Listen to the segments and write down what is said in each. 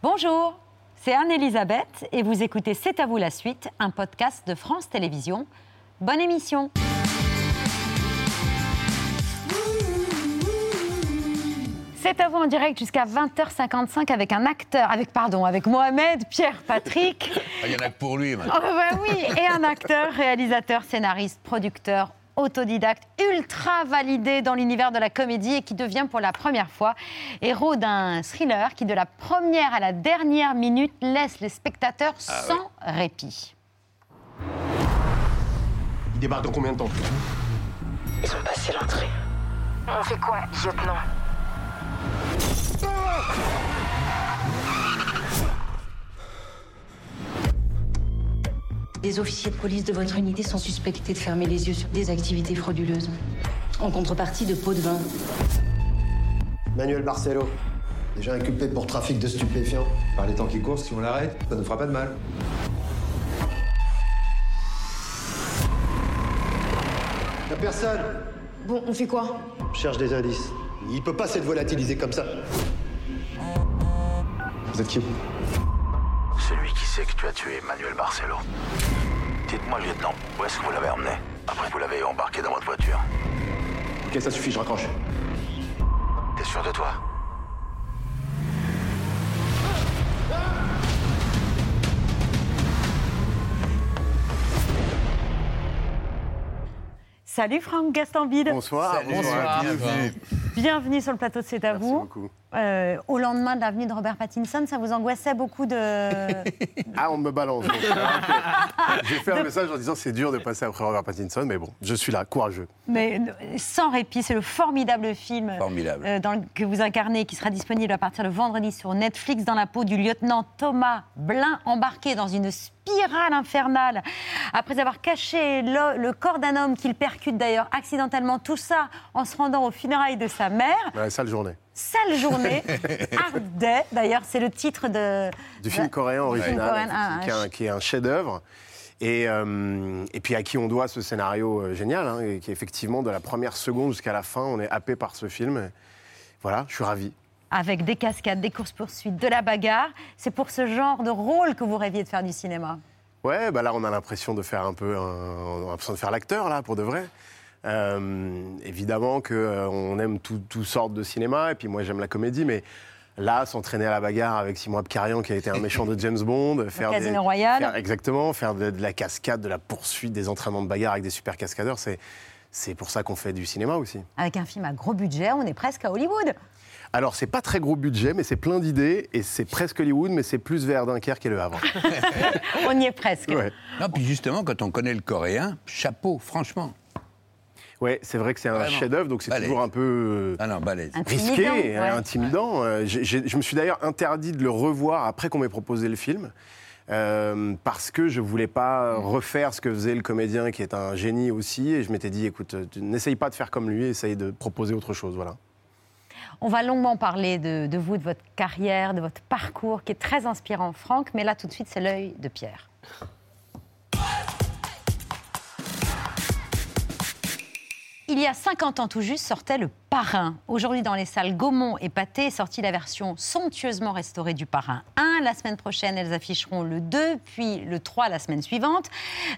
Bonjour, c'est Anne-Elisabeth et vous écoutez C'est à vous la suite, un podcast de France Télévisions. Bonne émission C'est à vous en direct jusqu'à 20h55 avec un acteur, avec pardon, avec Mohamed Pierre Patrick. Ah, Il y en a que pour lui. maintenant. Oh, bah oui, et un acteur, réalisateur, scénariste, producteur, autodidacte, ultra validé dans l'univers de la comédie et qui devient pour la première fois héros d'un thriller qui, de la première à la dernière minute, laisse les spectateurs sans répit. Il débarque dans combien de temps? Ils ont passé l'entrée. On fait quoi, lieutenant? Des officiers de police de votre unité sont suspectés de fermer les yeux sur des activités frauduleuses. En contrepartie de pots de vin. Manuel Barcelo, déjà inculpé pour trafic de stupéfiants. Par les temps qui courent, si on l'arrête, ça ne fera pas de mal. Y'a personne Bon, on fait quoi? Je cherche des indices. Il peut pas s'être volatilisé comme ça. Vous êtes qui Celui qui sait que tu as tué Manuel Barcelo. Dites-moi, lieutenant, où est-ce que vous l'avez emmené Après que vous l'avez embarqué dans votre voiture. Ok, ça suffit, je raccroche. T'es sûr de toi? Salut Franck Gastambide. Bonsoir. Salut, bienvenue. Bienvenue sur le plateau de C'est à Merci vous. beaucoup. Euh, au lendemain de l'avenue de Robert Pattinson, ça vous angoissait beaucoup de. Ah, on me balance. donc. J'ai fait un message en disant c'est dur de passer après Robert Pattinson, mais bon, je suis là, courageux. Mais euh, sans répit, c'est le formidable film Formidable. euh, dans le- que vous incarnez, qui sera disponible à partir de vendredi sur Netflix, dans la peau du lieutenant Thomas Blin, embarqué dans une spirale infernale. Après avoir caché le, le corps d'un homme qu'il percute d'ailleurs accidentellement, tout ça en se rendant aux funérailles de sa mère. Ouais, sale journée. Sale journée, Hard Day, d'ailleurs, c'est le titre de. Du film coréen original, coréen, un- qui, est un, qui est un chef-d'œuvre. Et, euh, et puis à qui on doit ce scénario euh, génial, hein, et qui effectivement, de la première seconde jusqu'à la fin, on est happé par ce film. Voilà, je suis ravi. avec des cascades, des courses-poursuites, de la bagarre. C'est pour ce genre de rôle que vous rêviez de faire du cinéma? Ouais, bah là, on a l'impression de faire un peu, un- on a l'impression de faire l'acteur là, pour de vrai. Euh, évidemment que euh, on aime tout- toutes sortes de cinéma, et puis moi j'aime la comédie, mais là, s'entraîner à la bagarre avec Simon Abkarian, qui a été un méchant de James Bond, faire Casino des- Royale. faire- exactement, faire de, de la cascade, de la poursuite, des entraînements de bagarre avec des super cascadeurs, c'est c'est pour ça qu'on fait du cinéma aussi. Avec un film à gros budget, on est presque à Hollywood. Alors c'est pas très gros budget, mais c'est plein d'idées, et c'est presque Hollywood, mais c'est plus vers Dunkerque et Le Havre. On y est presque. Ouais. Non, puis justement, quand on connaît le coréen, chapeau, franchement. Ouais, c'est vrai que c'est un chef-d'œuvre, donc c'est toujours un peu. euh, Ah non, balèze. Intimidant, risqué, et ouais. intimidant. Euh, j'ai- je me suis d'ailleurs interdit de le revoir après qu'on m'ait proposé le film. euh, parce que je voulais pas refaire ce que faisait le comédien qui est un génie aussi et je m'étais dit écoute n'essaye pas de faire comme lui essaye de proposer autre chose voilà On va longuement parler de, de vous, de votre carrière, de votre parcours, qui est très inspirant, Franck. Mais là, tout de suite, c'est l'œil de Pierre. Il y a 50 ans tout juste sortait Le Parrain. Aujourd'hui, dans les salles Gaumont et Pâté, sortie la version somptueusement restaurée du Parrain 1. La semaine prochaine, elles afficheront le 2, puis le 3 la semaine suivante.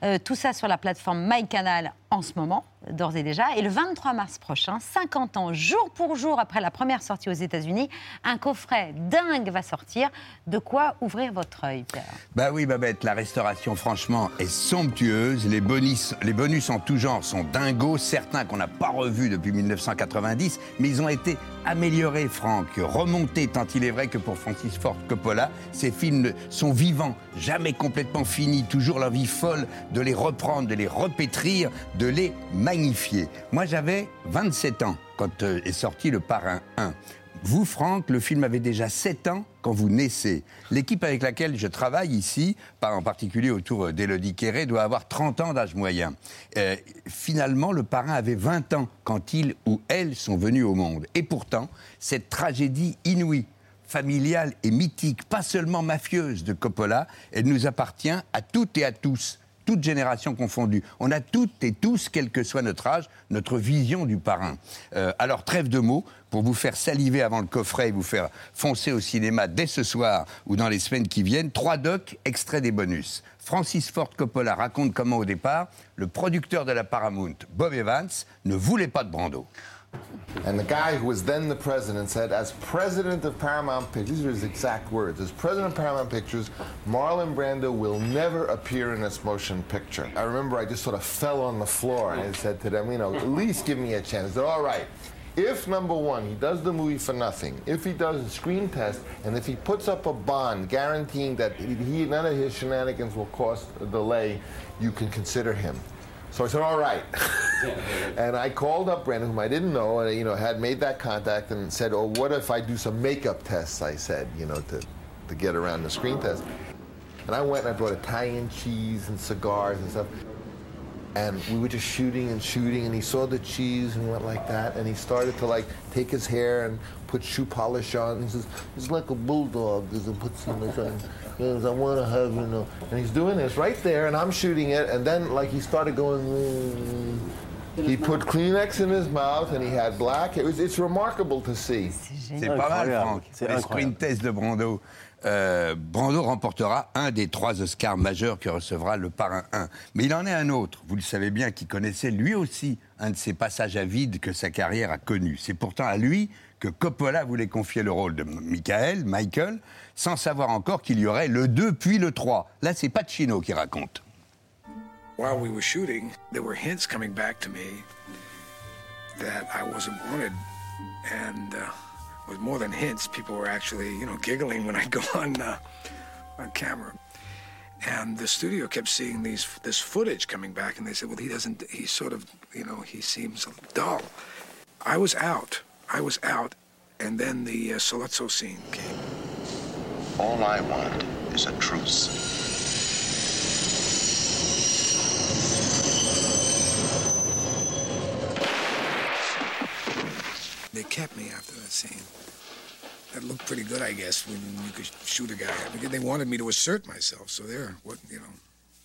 Euh, tout ça sur la plateforme MyCanal en ce moment, d'ores et déjà. Et le 23 mars prochain, 50 ans jour pour jour après la première sortie aux États-Unis, un coffret dingue va sortir. De quoi ouvrir votre œil, Pierre? Bah oui, Babette, la restauration, franchement, est somptueuse. Les bonus, les bonus en tout genre sont dingos. Certains qu'on n'a pas revus depuis 1990, mais ils ont été améliorés, Franck, remontés, tant il est vrai que pour Francis Ford Coppola, ces films sont vivants, jamais complètement finis, toujours l'envie folle de les reprendre, de les repétrir, de les magnifier. Moi, j'avais 27 ans quand euh, est sorti Le Parrain 1. Vous, Franck, le film avait déjà 7 ans quand vous naissez. L'équipe avec laquelle je travaille ici, pas en particulier autour d'Élodie Quéré, doit avoir 30 ans d'âge moyen. Euh, finalement, le parrain avait 20 ans quand il ou elle sont venus au monde. Et pourtant, cette tragédie inouïe, familiale et mythique, pas seulement mafieuse de Coppola, elle nous appartient à toutes et à tous. toutes générations confondues. On a toutes et tous, quel que soit notre âge, notre vision du parrain. Euh, alors, trêve de mots, pour vous faire saliver avant le coffret et vous faire foncer au cinéma dès ce soir ou dans les semaines qui viennent, trois docs extraits des bonus. Francis Ford Coppola raconte comment, au départ, le producteur de la Paramount, Bob Evans, ne voulait pas de Brando. And the guy who was then the president said, as president of Paramount Pictures, these are his exact words, as president of Paramount Pictures, Marlon Brando will never appear in this motion picture. I remember I just sort of fell on the floor and I said to them, you know, at least give me a chance. They said, all right. If number one, he does the movie for nothing, if he does a screen test, and if he puts up a bond guaranteeing that he none of his shenanigans will cause a delay, you can consider him. So I said, all right. and I called up Brandon, whom I didn't know, and you know, had made that contact and said, oh, what if I do some makeup tests, I said, you know, to, to get around the screen test. And I went and I brought Italian cheese and cigars and stuff. And we were just shooting and shooting, and he saw the cheese and went like that, and he started to like take his hair and put shoe polish on. He says, "It's like a bulldog." Does it put some on? He goes, "I want to have you know," and he's doing this right there, and I'm shooting it, and then like he started going. "Mm." He put Kleenex in his mouth, and he had black. It was, it's remarkable to see. C'est pas mal, Incroyable. Franck. C'est Les incroyable. de Brando. Euh, Brando remportera un des trois Oscars majeurs que recevra le Parrain 1. Mais il en est un autre, vous le savez bien, qui connaissait lui aussi un de ces passages à vide que sa carrière a connu. C'est pourtant à lui que Coppola voulait confier le rôle de Michael, Michael, sans savoir encore qu'il y aurait le 2 puis le 3. Là, c'est Pacino qui raconte. while we were shooting, there were hints coming back to me that I wasn't wanted. And uh, with more than hints, people were actually, you know, giggling when I'd go on uh, on camera. And the studio kept seeing these this footage coming back, and they said, "Well, he doesn't. He sort of, you know, he seems dull." I was out. I was out, and then the uh, Solazzo scene came. All I want is a truce. They kept me after that scene. That looked pretty good, I guess, when you could shoot a guy. Because they wanted me to assert myself, so there, what you know,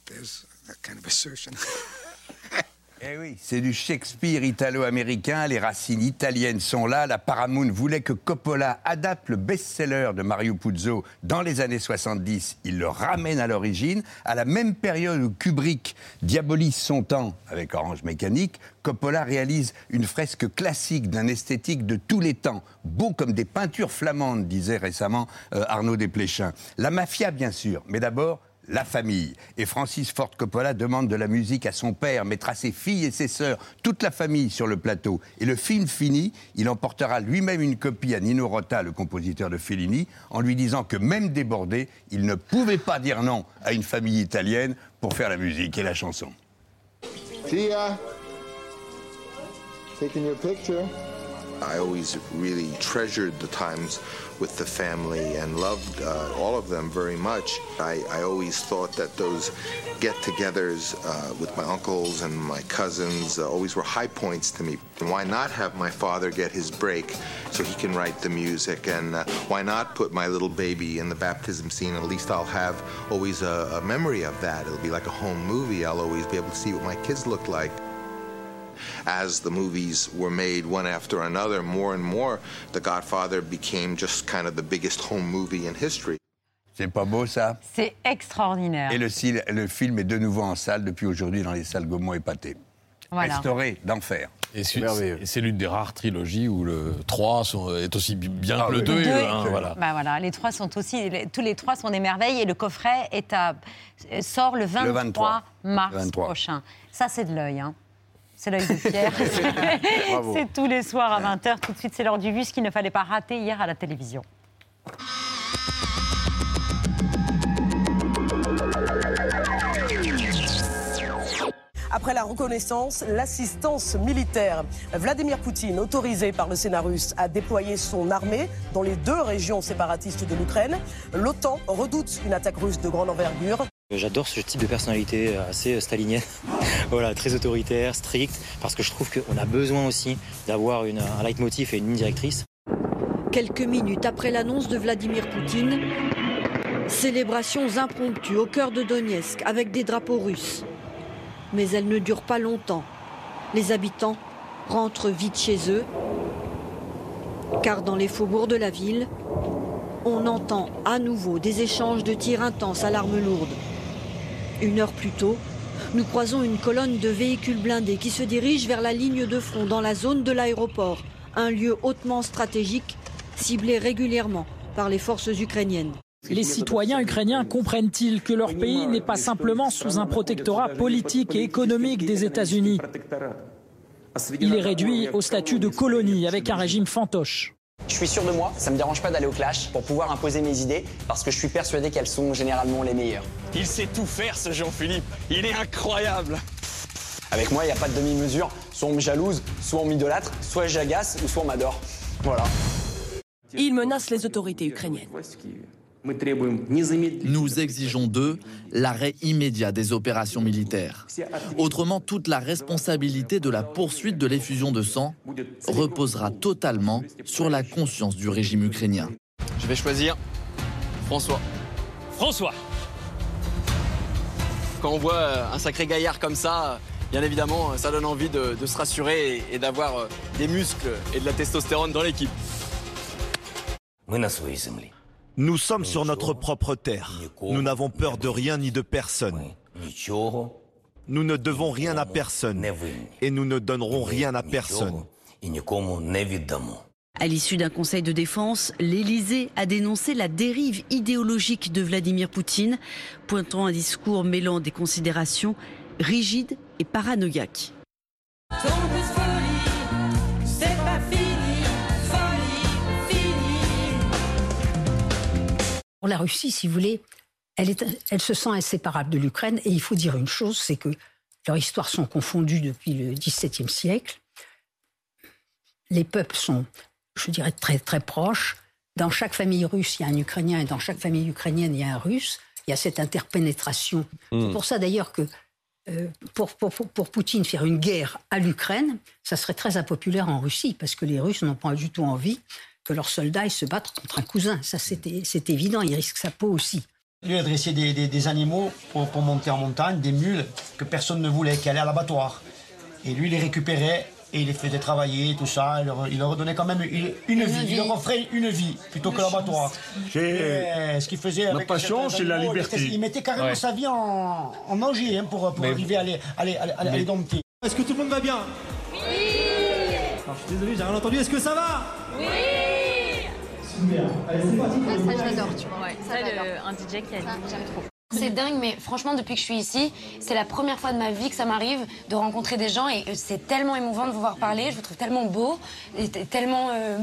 there's that kind of assertion. Eh oui, c'est du Shakespeare italo-américain, les racines italiennes sont là. La Paramount voulait que Coppola adapte le best-seller de Mario Puzo dans les années 70. Il le ramène à l'origine. À la même période où Kubrick diabolise son temps avec Orange Mécanique, Coppola réalise une fresque classique d'un esthétique de tous les temps, beau comme des peintures flamandes, disait récemment euh, Arnaud Desplechin. La mafia, bien sûr, mais d'abord la famille. Et Francis Ford Coppola demande de la musique à son père, mettra ses filles et ses sœurs, toute la famille sur le plateau. Et le film fini, il emportera lui-même une copie à Nino Rota, le compositeur de Fellini, en lui disant que même débordé, il ne pouvait pas dire non à une famille italienne pour faire la musique et la chanson. Taking your picture. I always really treasured the times with the family and loved uh, all of them very much. I, I always thought that those get-togethers uh, with my uncles and my cousins uh, always were high points to me. Why not have my father get his break so he can write the music? And uh, why not put my little baby in the baptism scene? At least I'll have always a, a memory of that. It'll be like a home movie. I'll always be able to see what my kids look like as the movies were made one after another, more and more, The Godfather became just kind of the biggest home movie in history. C'est pas beau ça? C'est extraordinaire. Et le, le film est de nouveau en salle depuis aujourd'hui dans les salles Gaumont et Pâté. Voilà. Restauré d'enfer. Et c'est Merveilleux. et c'est l'une des rares trilogies où le 3 sont- est aussi bi- bien Ah que le oui. 2 et Deux le et- 1. Voilà. Bah voilà, les trois sont aussi, les- tous les trois sont des merveilles et le coffret est à, sort le 23, 23. mars Le 23. prochain. Ça, c'est de l'œil. Hein. C'est l'œil de Pierre. Bravo. c'est tous les soirs à 20h. Tout de suite, c'est l'heure du vu, ce qu'il ne fallait pas rater hier à la télévision. Après la reconnaissance, l'assistance militaire. Vladimir Poutine, autorisé par le Sénat russe à déployer son armée dans les deux régions séparatistes de l'Ukraine. L'OTAN redoute une attaque russe de grande envergure. J'adore ce type de personnalité euh, assez stalinienne, voilà, très autoritaire, strict, parce que je trouve qu'on a besoin aussi d'avoir un leitmotiv et une ligne directrice. Quelques minutes après l'annonce de Vladimir Poutine, célébrations impromptues au cœur de Donetsk avec des drapeaux russes. mais elle ne dure pas longtemps. Les habitants rentrent vite chez eux, car dans les faubourgs de la ville, on entend à nouveau des échanges de tirs intenses à l'arme lourde. Une heure plus tôt, nous croisons une colonne de véhicules blindés qui se dirige vers la ligne de front dans la zone de l'aéroport, un lieu hautement stratégique ciblé régulièrement par les forces ukrainiennes. Les citoyens ukrainiens comprennent-ils que leur pays n'est pas simplement sous un protectorat politique et économique des États-Unis? Il est réduit au statut de colonie avec un régime fantoche. Je suis sûr de moi, ça me dérange pas d'aller au clash pour pouvoir imposer mes idées parce que je suis persuadé qu'elles sont généralement les meilleures. Il sait tout faire ce Jean-Philippe, il est incroyable. Avec moi, il n'y a pas de demi-mesure, soit on me jalouse, soit on m'idolâtre, soit j'agace ou soit on m'adore. Voilà. Il menace les autorités ukrainiennes. Nous exigeons d'eux l'arrêt immédiat des opérations militaires. Autrement, toute la responsabilité de la poursuite de l'effusion de sang reposera totalement sur la conscience du régime ukrainien. Je vais choisir François. François Quand on voit euh, un sacré gaillard comme ça, bien évidemment, ça donne envie de, de se rassurer et, et d'avoir euh, des muscles et de la testostérone dans l'équipe. Nous sommes sur notre propre terre. Nous n'avons peur de rien ni de personne. Nous ne devons rien à personne et nous ne donnerons rien à personne. À l'issue d'un conseil de défense, l'Élysée a dénoncé la dérive idéologique de Vladimir Poutine, pointant un discours mêlant des considérations rigides et paranoïaques. Pour la Russie, si vous voulez, elle, est, elle se sent inséparable de l'Ukraine. Et il faut dire une chose, c'est que leurs histoires sont confondues depuis le XVIIe siècle. Les peuples sont, je dirais, très très proches. Dans chaque famille russe, il y a un Ukrainien, et dans chaque famille ukrainienne, il y a un Russe. Il y a cette interpénétration. Mm. C'est pour ça d'ailleurs que euh, pour, pour, pour- pour Poutine faire une guerre à l'Ukraine, ça serait très impopulaire en Russie, parce que les Russes n'ont pas du tout envie que leurs soldats ils se battent contre un cousin. Ça, c'est c'est évident. Il risque sa peau aussi. Lui a dressé des, des- des animaux pour, pour monter en montagne, des mules que personne ne voulait, qui allaient à l'abattoir. Et lui, il les récupérait et il les faisait travailler, tout ça. Il leur, il leur donnait quand même une, une vie. Il leur offrait une vie plutôt que l'abattoir. Et Ce qu'il faisait La avec passion, c'est la liberté. mettait- Il mettait carrément Ouais. sa vie en, en danger hein, pour, pour Mais- arriver à les, à les- à les- à les Mais- dompter. Est-ce que tout le monde va bien? Oui Je suis désolé, j'ai rien entendu. Est-ce que ça va? Oui Super. Allez, c'est parti. Ça, j'adore, tu vois. ça, le- un DJ qui a dit j'aime trop. C'est dingue, mais franchement, depuis que je suis ici, c'est la première fois de ma vie que ça m'arrive de rencontrer des gens et euh, c'est tellement émouvant de vous voir parler. Je vous trouve tellement beau et tellement euh,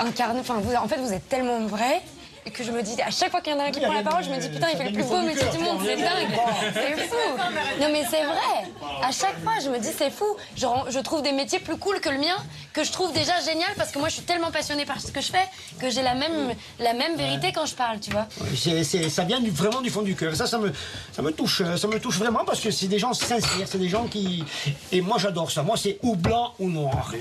incarné. Enfin, vous, en fait, vous êtes tellement vrai et que je me dis, à chaque fois qu'il y en a un qui prend la parole, je me dis, putain, il fait le plus beau métier du monde, c'est dingue. C'est fou. Non, mais c'est vrai. À chaque fois, je me dis, c'est fou. Je, trouve des métiers plus cool que le mien, que je trouve déjà génial parce que moi, je suis tellement passionnée par ce que je fais que j'ai la même, la même vérité quand je parle, tu vois. C'est- ça vient du- vraiment du fond du cœur. Ça, ça me, ça me touche, ça me touche vraiment parce que c'est des gens sincères, c'est des gens qui. Et moi, j'adore ça. Moi, c'est ou blanc ou noir.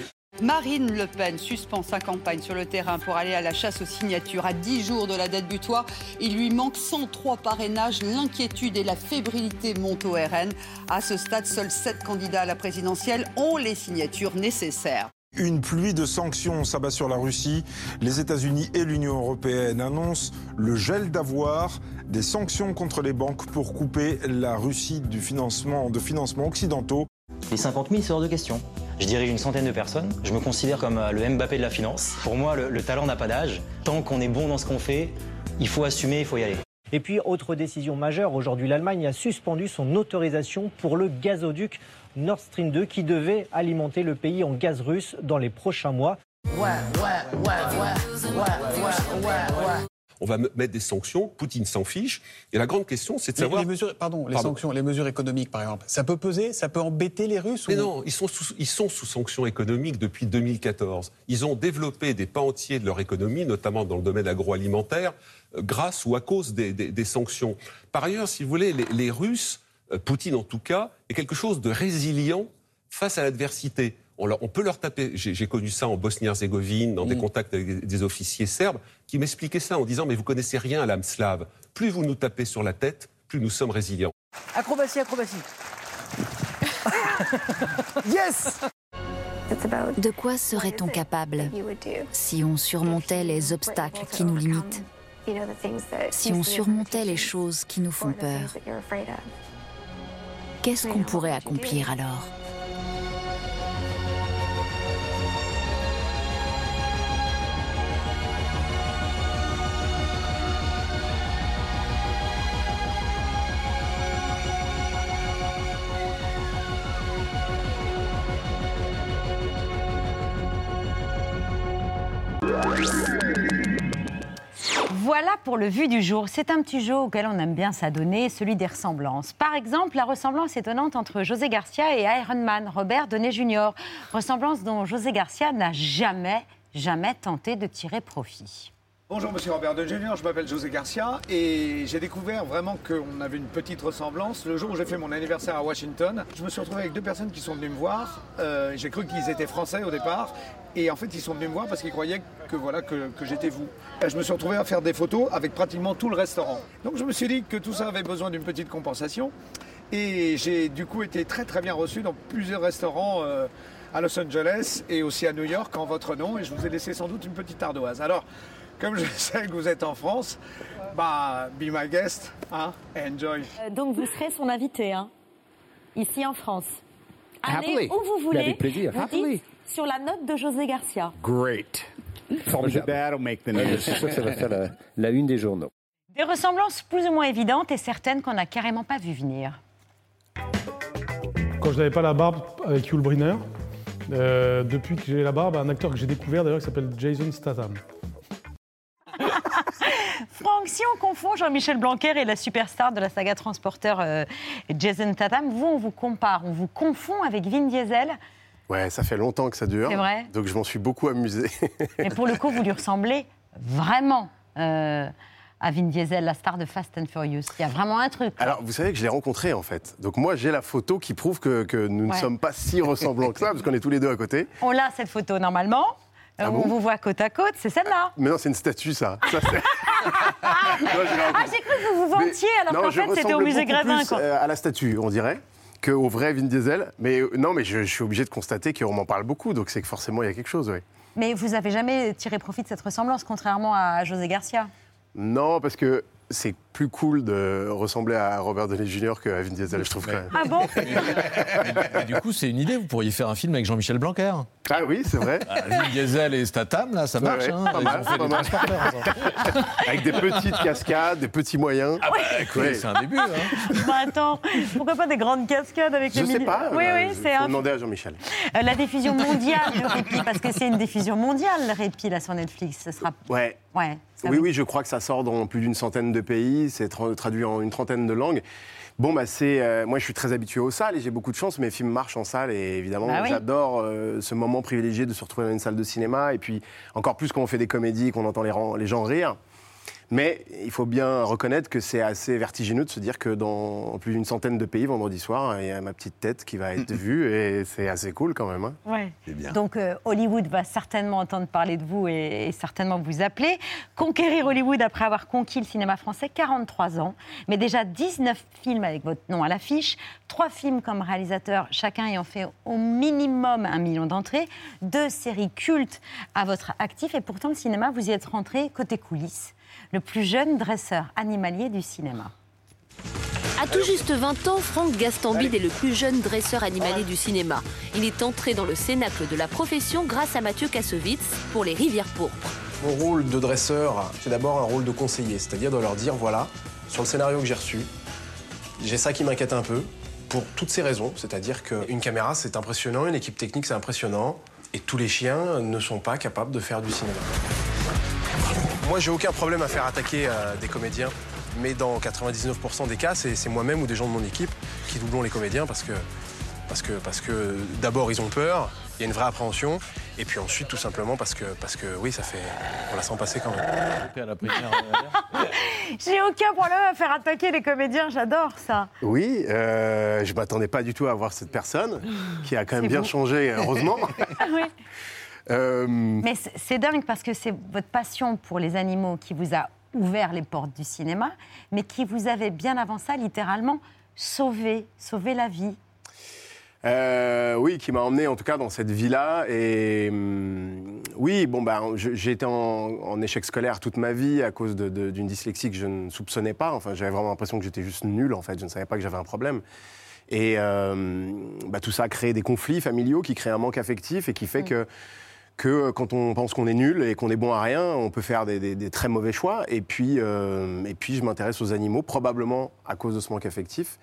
Marine Le Pen suspend sa campagne sur le terrain pour aller à la chasse aux signatures. À 10 jours de la date butoir, il lui manque 103 parrainages. L'inquiétude et la fébrilité montent au RN. À ce stade, seuls 7 candidats à la présidentielle ont les signatures nécessaires. Une pluie de sanctions s'abat sur la Russie. Les États-Unis et l'Union européenne annoncent le gel d'avoir, des sanctions contre les banques pour couper la Russie du financement, de financements occidentaux. Les 50 000, c'est hors de question. Je dirige une centaine de personnes. Je me considère comme euh, le Mbappé de la finance. Pour moi, le, le talent n'a pas d'âge. Tant qu'on est bon dans ce qu'on fait, il faut assumer, il faut y aller. Et puis, autre décision majeure, aujourd'hui, l'Allemagne a suspendu son autorisation pour le gazoduc Nord Stream 2 qui devait alimenter le pays en gaz russe dans les prochains mois. Ouais, ouais, ouais, On va me- mettre des sanctions, Poutine s'en fiche. Et la grande question, c'est de Les- savoir. les mesures, pardon, les Pardon. sanctions, les mesures économiques, par exemple, ça peut peser, ça peut embêter les Russes Mais ou... non, ils sont, sous, ils sont sous sanctions économiques depuis 2014. Ils ont développé des pans entiers de leur économie, notamment dans le domaine agroalimentaire, euh, grâce ou à cause des, des- des sanctions. Par ailleurs, si vous voulez, les, les Russes, euh, Poutine en tout cas, est quelque chose de résilient face à l'adversité. On, leur- on peut leur taper. J'ai connu ça en Bosnie-Herzégovine, dans des contacts avec des, des officiers serbes, qui m'expliquaient ça en disant Mais vous connaissez rien à l'âme slave. Plus vous nous tapez sur la tête, plus nous sommes résilients. Acrobatie, acrobatie. Yes! De quoi serait-on capable si on surmontait les obstacles qui nous limitent? Si on surmontait les choses qui nous font peur? Qu'est-ce qu'on pourrait accomplir alors? Pour le vu du jour. C'est un petit jeu auquel on aime bien s'adonner, celui des ressemblances. Par exemple, la ressemblance étonnante entre José Garcia et Iron Man, Robert Downey Jr. Ressemblance dont José Garcia n'a jamais, jamais tenté de tirer profit. Bonjour Monsieur Robert De Junior, je m'appelle José Garcia et j'ai découvert vraiment qu'on avait une petite ressemblance le jour où j'ai fait mon anniversaire à Washington. Je me suis retrouvé avec deux personnes qui sont venues me voir. Euh, j'ai cru qu'ils étaient français au départ et en fait ils sont venus me voir parce qu'ils croyaient que voilà que, j'étais vous. Et je me suis retrouvé à faire des photos avec pratiquement tout le restaurant. Donc je me suis dit que tout ça avait besoin d'une petite compensation et j'ai du coup été très très bien reçu dans plusieurs restaurants. euh, à Los Angeles et aussi à New York en votre nom et je vous ai laissé sans doute une petite ardoise. Alors, comme je sais que vous êtes en France, bah, be my guest, hein, enjoy. Euh, Donc vous serez son invité, hein, ici en France. Allez Happily. où vous voulez. avec plaisir. Vous Happily. dites sur la note de José Garcia. Great. Formidable. That'll make the Ouais, news. je suis sûr que ça va faire la, la une des journaux. Des ressemblances plus ou moins évidentes et certaines qu'on n'a carrément pas vu venir. Quand je n'avais pas la barbe avec Yul Brynner, euh, depuis que j'ai la barbe, un acteur que j'ai découvert d'ailleurs qui s'appelle Jason Statham. Franck, si on confond Jean-Michel Blanquer et la superstar de la saga Transporteur euh, Jason Tatum, vous, on vous compare, on vous confond avec Vin Diesel. Ouais, ça fait longtemps que ça dure. C'est vrai Donc je m'en suis beaucoup amusé. Mais pour le coup, vous lui ressemblez vraiment euh, à Vin Diesel, la star de Fast and Furious. Il y a vraiment un truc. Alors, vous savez que je l'ai rencontré en fait. Donc moi, j'ai la photo qui prouve que, que nous ne Ouais. sommes pas si ressemblants que ça, parce qu'on est tous les deux à côté. On a cette photo normalement. Ah on bon vous voit côte à côte, c'est celle-là. Mais non, c'est une statue, ça. Ah, j'ai cru que vous vous vantiez alors qu'en fait c'était au musée Grévin. plus, quoi. euh, à la statue, on dirait, qu'au vrai Vin Diesel. Mais euh, non, mais je, je suis obligé de constater qu'on m'en parle beaucoup, donc c'est que forcément il y a quelque chose, oui. Mais vous avez jamais tiré profit de cette ressemblance, contrairement à José Garcia? Non, parce que c'est plus cool de ressembler à Robert Downey Jr. qu'à Vin Diesel, je trouve quand même. Ah bon? Du coup, c'est une idée. Vous pourriez faire un film avec Jean-Michel Blanquer. Ah oui, c'est vrai. Ah, Vin Diesel et Statham, là, ça Ouais, marche. ouais, hein. pas Ils mal, ont fait pas des mal. Avec des petites cascades, des petits moyens. Ah bah, écoutez, c'est un début. hein. Bah attends, pourquoi pas des grandes cascades avec Je les sais mili- pas. Oui, euh, oui, c'est un. demander à Jean-Michel. Euh, la diffusion mondiale du répit, parce que c'est une diffusion mondiale, le répit, là, sur Netflix. Ce sera. Ouais. Ouais. Oui, va- oui, je crois que ça sort dans plus d'une centaine de pays, c'est tra- traduit en une trentaine de langues. Bon, bah, c'est. euh, moi, je suis très habitué aux salles et j'ai beaucoup de chance. Mes films marchent en salle et évidemment, Bah oui. j'adore euh, ce moment privilégié de se retrouver dans une salle de cinéma. Et puis, encore plus quand on fait des comédies et qu'on entend les, les gens rire. Mais il faut bien reconnaître que c'est assez vertigineux de se dire que dans plus d'une centaine de pays, vendredi soir, il y a ma petite tête qui va être vue et c'est assez cool quand même. hein. Ouais. C'est bien. Donc euh, Hollywood va certainement entendre parler de vous et, et certainement vous appeler. Conquérir Hollywood après avoir conquis le cinéma français, 43 ans, mais déjà 19 films avec votre nom à l'affiche, trois films comme réalisateur, chacun ayant fait au minimum un million d'entrées, deux séries cultes à votre actif et pourtant le cinéma, vous y êtes rentré côté coulisses, le plus jeune dresseur animalier du cinéma. À tout juste 20 ans, Franck Gastambide est le plus jeune dresseur animalier du cinéma. Il est entré dans le cénacle de la profession grâce à Mathieu Kassovitz pour Les Rivières Pourpres. Mon rôle de dresseur, c'est d'abord un rôle de conseiller, c'est-à-dire de leur dire voilà, sur le scénario que j'ai reçu, j'ai ça qui m'inquiète un peu, pour toutes ces raisons, c'est-à-dire qu'une caméra c'est impressionnant, une équipe technique c'est impressionnant, et tous les chiens ne sont pas capables de faire du cinéma. Moi j'ai aucun problème à faire attaquer euh, des comédiens, mais dans 99% des cas, c'est moi-même ou des gens de mon équipe qui doublons les comédiens parce que, parce que, parce que d'abord ils ont peur, il y a une vraie appréhension, et puis ensuite tout simplement parce que, parce que oui, ça fait, on la sent passer quand même. J'ai aucun problème à faire attaquer les comédiens, j'adore ça. Oui, euh, je m'attendais pas du tout à voir cette personne qui a quand même bien beau. changé, heureusement. Oui. Euh, Mais c'est- dingue parce que c'est votre passion pour les animaux qui vous a ouvert les portes du cinéma, mais qui vous avait bien avant ça littéralement sauvé, sauvé la vie. Euh, oui, qui m'a emmené en tout cas dans cette villa. Et hum, oui, bon, bah, j'ai été en, en échec scolaire toute ma vie à cause d'une dyslexie que je ne soupçonnais pas. Enfin, j'avais vraiment l'impression que j'étais juste nul, en fait. Je ne savais pas que j'avais un problème. Et euh, bah, tout ça a créé des conflits familiaux qui créent un manque affectif et qui fait que que quand on pense qu'on est nul et qu'on est bon à rien, on peut faire des, des- des très mauvais choix. Et puis, euh, et puis je m'intéresse aux animaux, probablement à cause de ce manque affectif.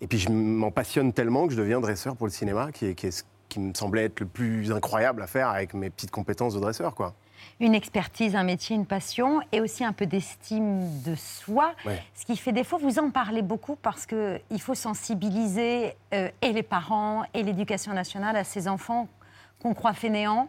Et puis je m'en passionne tellement que je deviens dresseur pour le cinéma, qui est, qui est ce qui me semblait être le plus incroyable à faire avec mes petites compétences de dresseur. Quoi. Une expertise, un métier, une passion et aussi un peu d'estime de soi. Ouais. Ce qui fait défaut, vous en parlez beaucoup parce qu'il faut sensibiliser euh, et les parents et l'éducation nationale à ces enfants qu'on croit fainéants.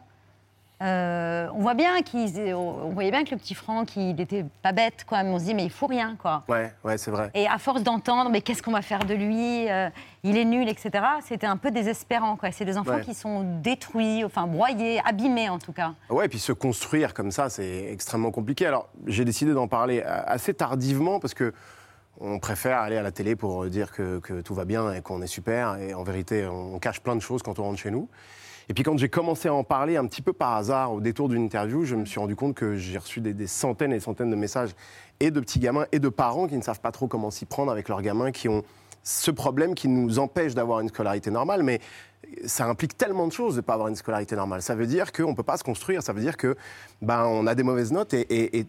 Euh, on voit bien qu'ils, on voyait bien que le petit Franck, il n'était pas bête, quoi. Mais on se dit, mais il faut rien, quoi. Ouais, ouais, c'est vrai. Et à force d'entendre, mais qu'est-ce qu'on va faire de lui Euh, Il est nul, etc. C'était un peu désespérant, quoi. C'est des enfants Ouais. qui sont détruits, enfin broyés, abîmés, en tout cas. Ouais, et puis se construire comme ça, c'est extrêmement compliqué. Alors, j'ai décidé d'en parler assez tardivement parce que on préfère aller à la télé pour dire que, que tout va bien et qu'on est super. Et en vérité, on cache plein de choses quand on rentre chez nous. Et puis quand j'ai commencé à en parler un petit peu par hasard au détour d'une interview, je me suis rendu compte que j'ai reçu des, centaines et des centaines de messages et de petits gamins et de parents qui ne savent pas trop comment s'y prendre avec leurs gamins qui ont ce problème qui nous empêche d'avoir une scolarité normale. Mais ça implique tellement de choses de ne pas avoir une scolarité normale. Ça veut dire qu'on ne peut pas se construire, ça veut dire que ben, on a des mauvaises notes et, et-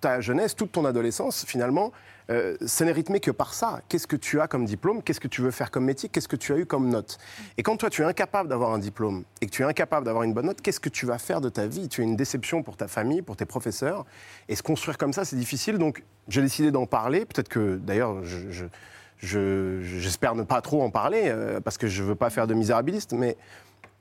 ta jeunesse, toute ton adolescence, finalement, euh, ce n'est rythmé que par ça. Qu'est-ce que tu as comme diplôme? Qu'est-ce que tu veux faire comme métier? Qu'est-ce que tu as eu comme note? Et quand toi, tu es incapable d'avoir un diplôme et que tu es incapable d'avoir une bonne note, qu'est-ce que tu vas faire de ta vie? Tu es une déception pour ta famille, pour tes professeurs. Et se construire comme ça, c'est difficile. Donc, j'ai décidé d'en parler. Peut-être que, d'ailleurs, je- je- je- j'espère ne pas trop en parler euh, parce que je veux pas faire de misérabiliste. Mais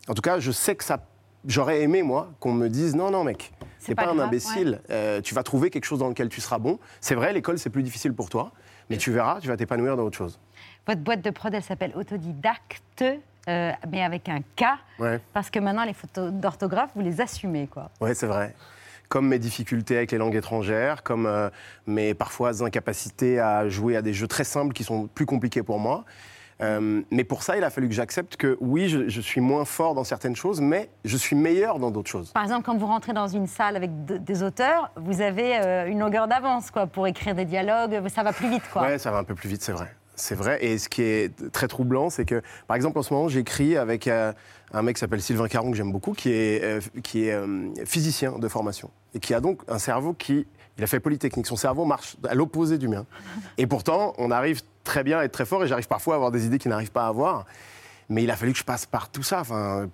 en tout cas, je sais que ça. J'aurais aimé, moi, qu'on me dise non, non, mec, t'es pas pas, un imbécile. Euh, tu vas trouver quelque chose dans lequel tu seras bon. C'est vrai, l'école, c'est plus difficile pour toi. Mais tu verras, tu vas t'épanouir dans autre chose. Votre boîte de prod, elle s'appelle Autodidacte, euh, mais avec un K, Ouais. parce que maintenant, les photos d'orthographe, vous les assumez, quoi. Ouais, c'est vrai. Comme mes difficultés avec les langues étrangères, comme euh, mes parfois incapacités à jouer à des jeux très simples qui sont plus compliqués pour moi. Euh, mais pour ça, il a fallu que j'accepte que oui, je, je suis moins fort dans certaines choses, mais je suis meilleur dans d'autres choses. Par exemple, quand vous rentrez dans une salle avec de- des auteurs, vous avez euh, une longueur d'avance, quoi, pour écrire des dialogues, ça va plus vite, quoi. Ouais, ça va un peu plus vite, c'est vrai. C'est vrai. Et ce qui est très troublant, c'est que, par exemple, en ce moment, j'écris avec euh, un mec qui s'appelle Sylvain Caron, que j'aime beaucoup, qui est, euh, qui est euh, physicien de formation. Et qui a donc un cerveau qui. Il a fait Polytechnique. Son cerveau marche à l'opposé du mien. Et pourtant, on arrive très bien être très fort et j'arrive parfois à avoir des idées qu'il n'arrive pas à avoir. Mais il a fallu que je passe par tout ça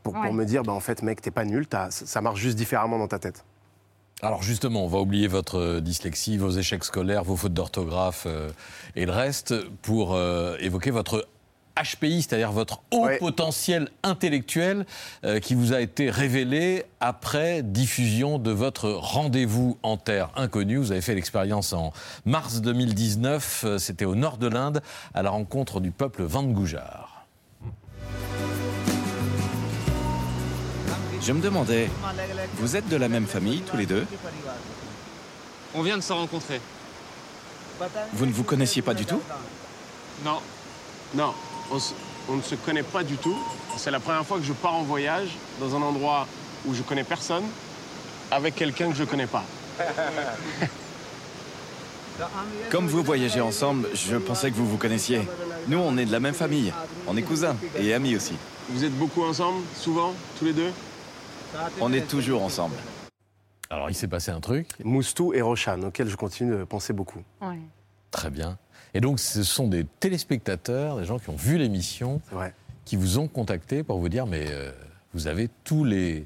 pour, me dire, bah, en fait, mec, t'es pas nul, t'as- ça marche juste différemment dans ta tête. Alors justement, on va oublier votre euh, dyslexie, vos échecs scolaires, vos fautes d'orthographe euh, et le reste pour euh, évoquer votre HPI, c'est-à-dire votre haut potentiel intellectuel euh, qui vous a été révélé après diffusion de votre rendez-vous en terre inconnue. Vous avez fait l'expérience en mars 2019, euh, c'était au nord de l'Inde, à la rencontre du peuple Vandgoujar. Je me demandais, vous êtes de la même famille tous les deux? On vient de se rencontrer. Vous ne vous connaissiez pas du tout? Non. Non, on, se- on ne se connaît pas du tout. C'est la première fois que je pars en voyage dans un endroit où je connais personne avec quelqu'un que je connais pas. Comme vous voyagez ensemble, je pensais que vous vous connaissiez. Nous, on est de la même famille. On est cousins et amis aussi. Vous êtes beaucoup ensemble, souvent, tous les deux? On est toujours ensemble. Alors il s'est passé un truc. Moustou et Roshan, auxquels je continue de penser beaucoup. Très bien. Et donc, ce sont des téléspectateurs, des gens qui ont vu l'émission, qui vous ont contacté pour vous dire mais euh, vous avez tous les,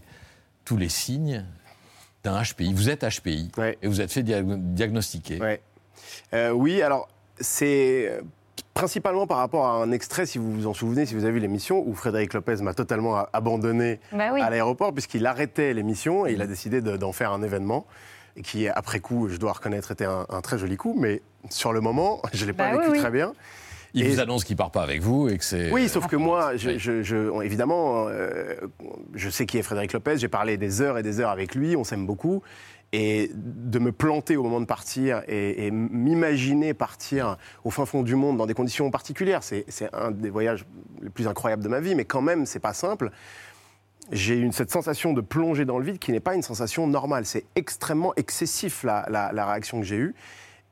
tous les signes d'un HPI. Vous êtes HPI et vous êtes fait diag- diagnostiquer. Ouais. Euh, oui, alors c'est euh, principalement par rapport à un extrait, si vous vous en souvenez, si vous avez vu l'émission, où Frédéric Lopez m'a totalement abandonné Bah oui. à l'aéroport, puisqu'il arrêtait l'émission et il a décidé de- d'en faire un événement. Et qui, après coup, je dois reconnaître, était un, un très joli coup, mais sur le moment, je ne l'ai pas Bah oui, vécu oui. très bien. Il Et- vous annonce qu'il part pas avec vous et que c'est. Oui, sauf que moi, je, je- je- évidemment, euh, je sais qui est Frédéric Lopez. J'ai parlé des heures et des heures avec lui. On s'aime beaucoup. Et de me planter au moment de partir et, et m'imaginer partir au fin fond du monde dans des conditions particulières, c'est c'est un des voyages les plus incroyables de ma vie, mais quand même, c'est pas simple. J'ai eu cette sensation de plonger dans le vide qui n'est pas une sensation normale. C'est extrêmement excessif la, la- la réaction que j'ai eue.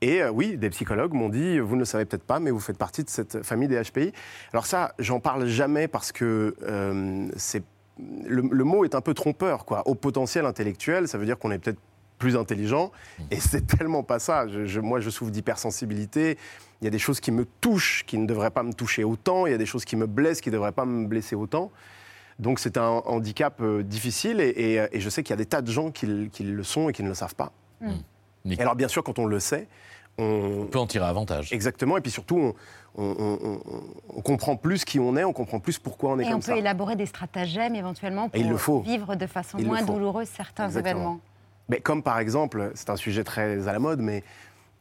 Et euh, oui, des psychologues m'ont dit, vous ne le savez peut-être pas, mais vous faites partie de cette famille des HPI. Alors ça, j'en parle jamais parce que euh, c'est le, le mot est un peu trompeur, quoi. Au potentiel intellectuel, ça veut dire qu'on est peut-être plus intelligent, et c'est tellement pas ça. Je- je- moi, je souffre d'hypersensibilité. Il y a des choses qui me touchent, qui ne devraient pas me toucher autant. Il y a des choses qui me blessent, qui ne devraient pas me blesser autant. Donc c'est un handicap euh, difficile, et, et- et je sais qu'il y a des tas de gens qui, le- qui le sont et qui ne le savent pas. Et alors bien sûr, quand on le sait, on, peut en tirer avantage. Exactement, et puis surtout, on, on- on- on- on comprend plus qui on est, on comprend plus pourquoi on est Et on comme peut ça. élaborer des stratagèmes éventuellement il le pour faut. vivre de façon Il moins douloureuse certains Exactement. événements. Mais comme par exemple, c'est un sujet très à la mode, mais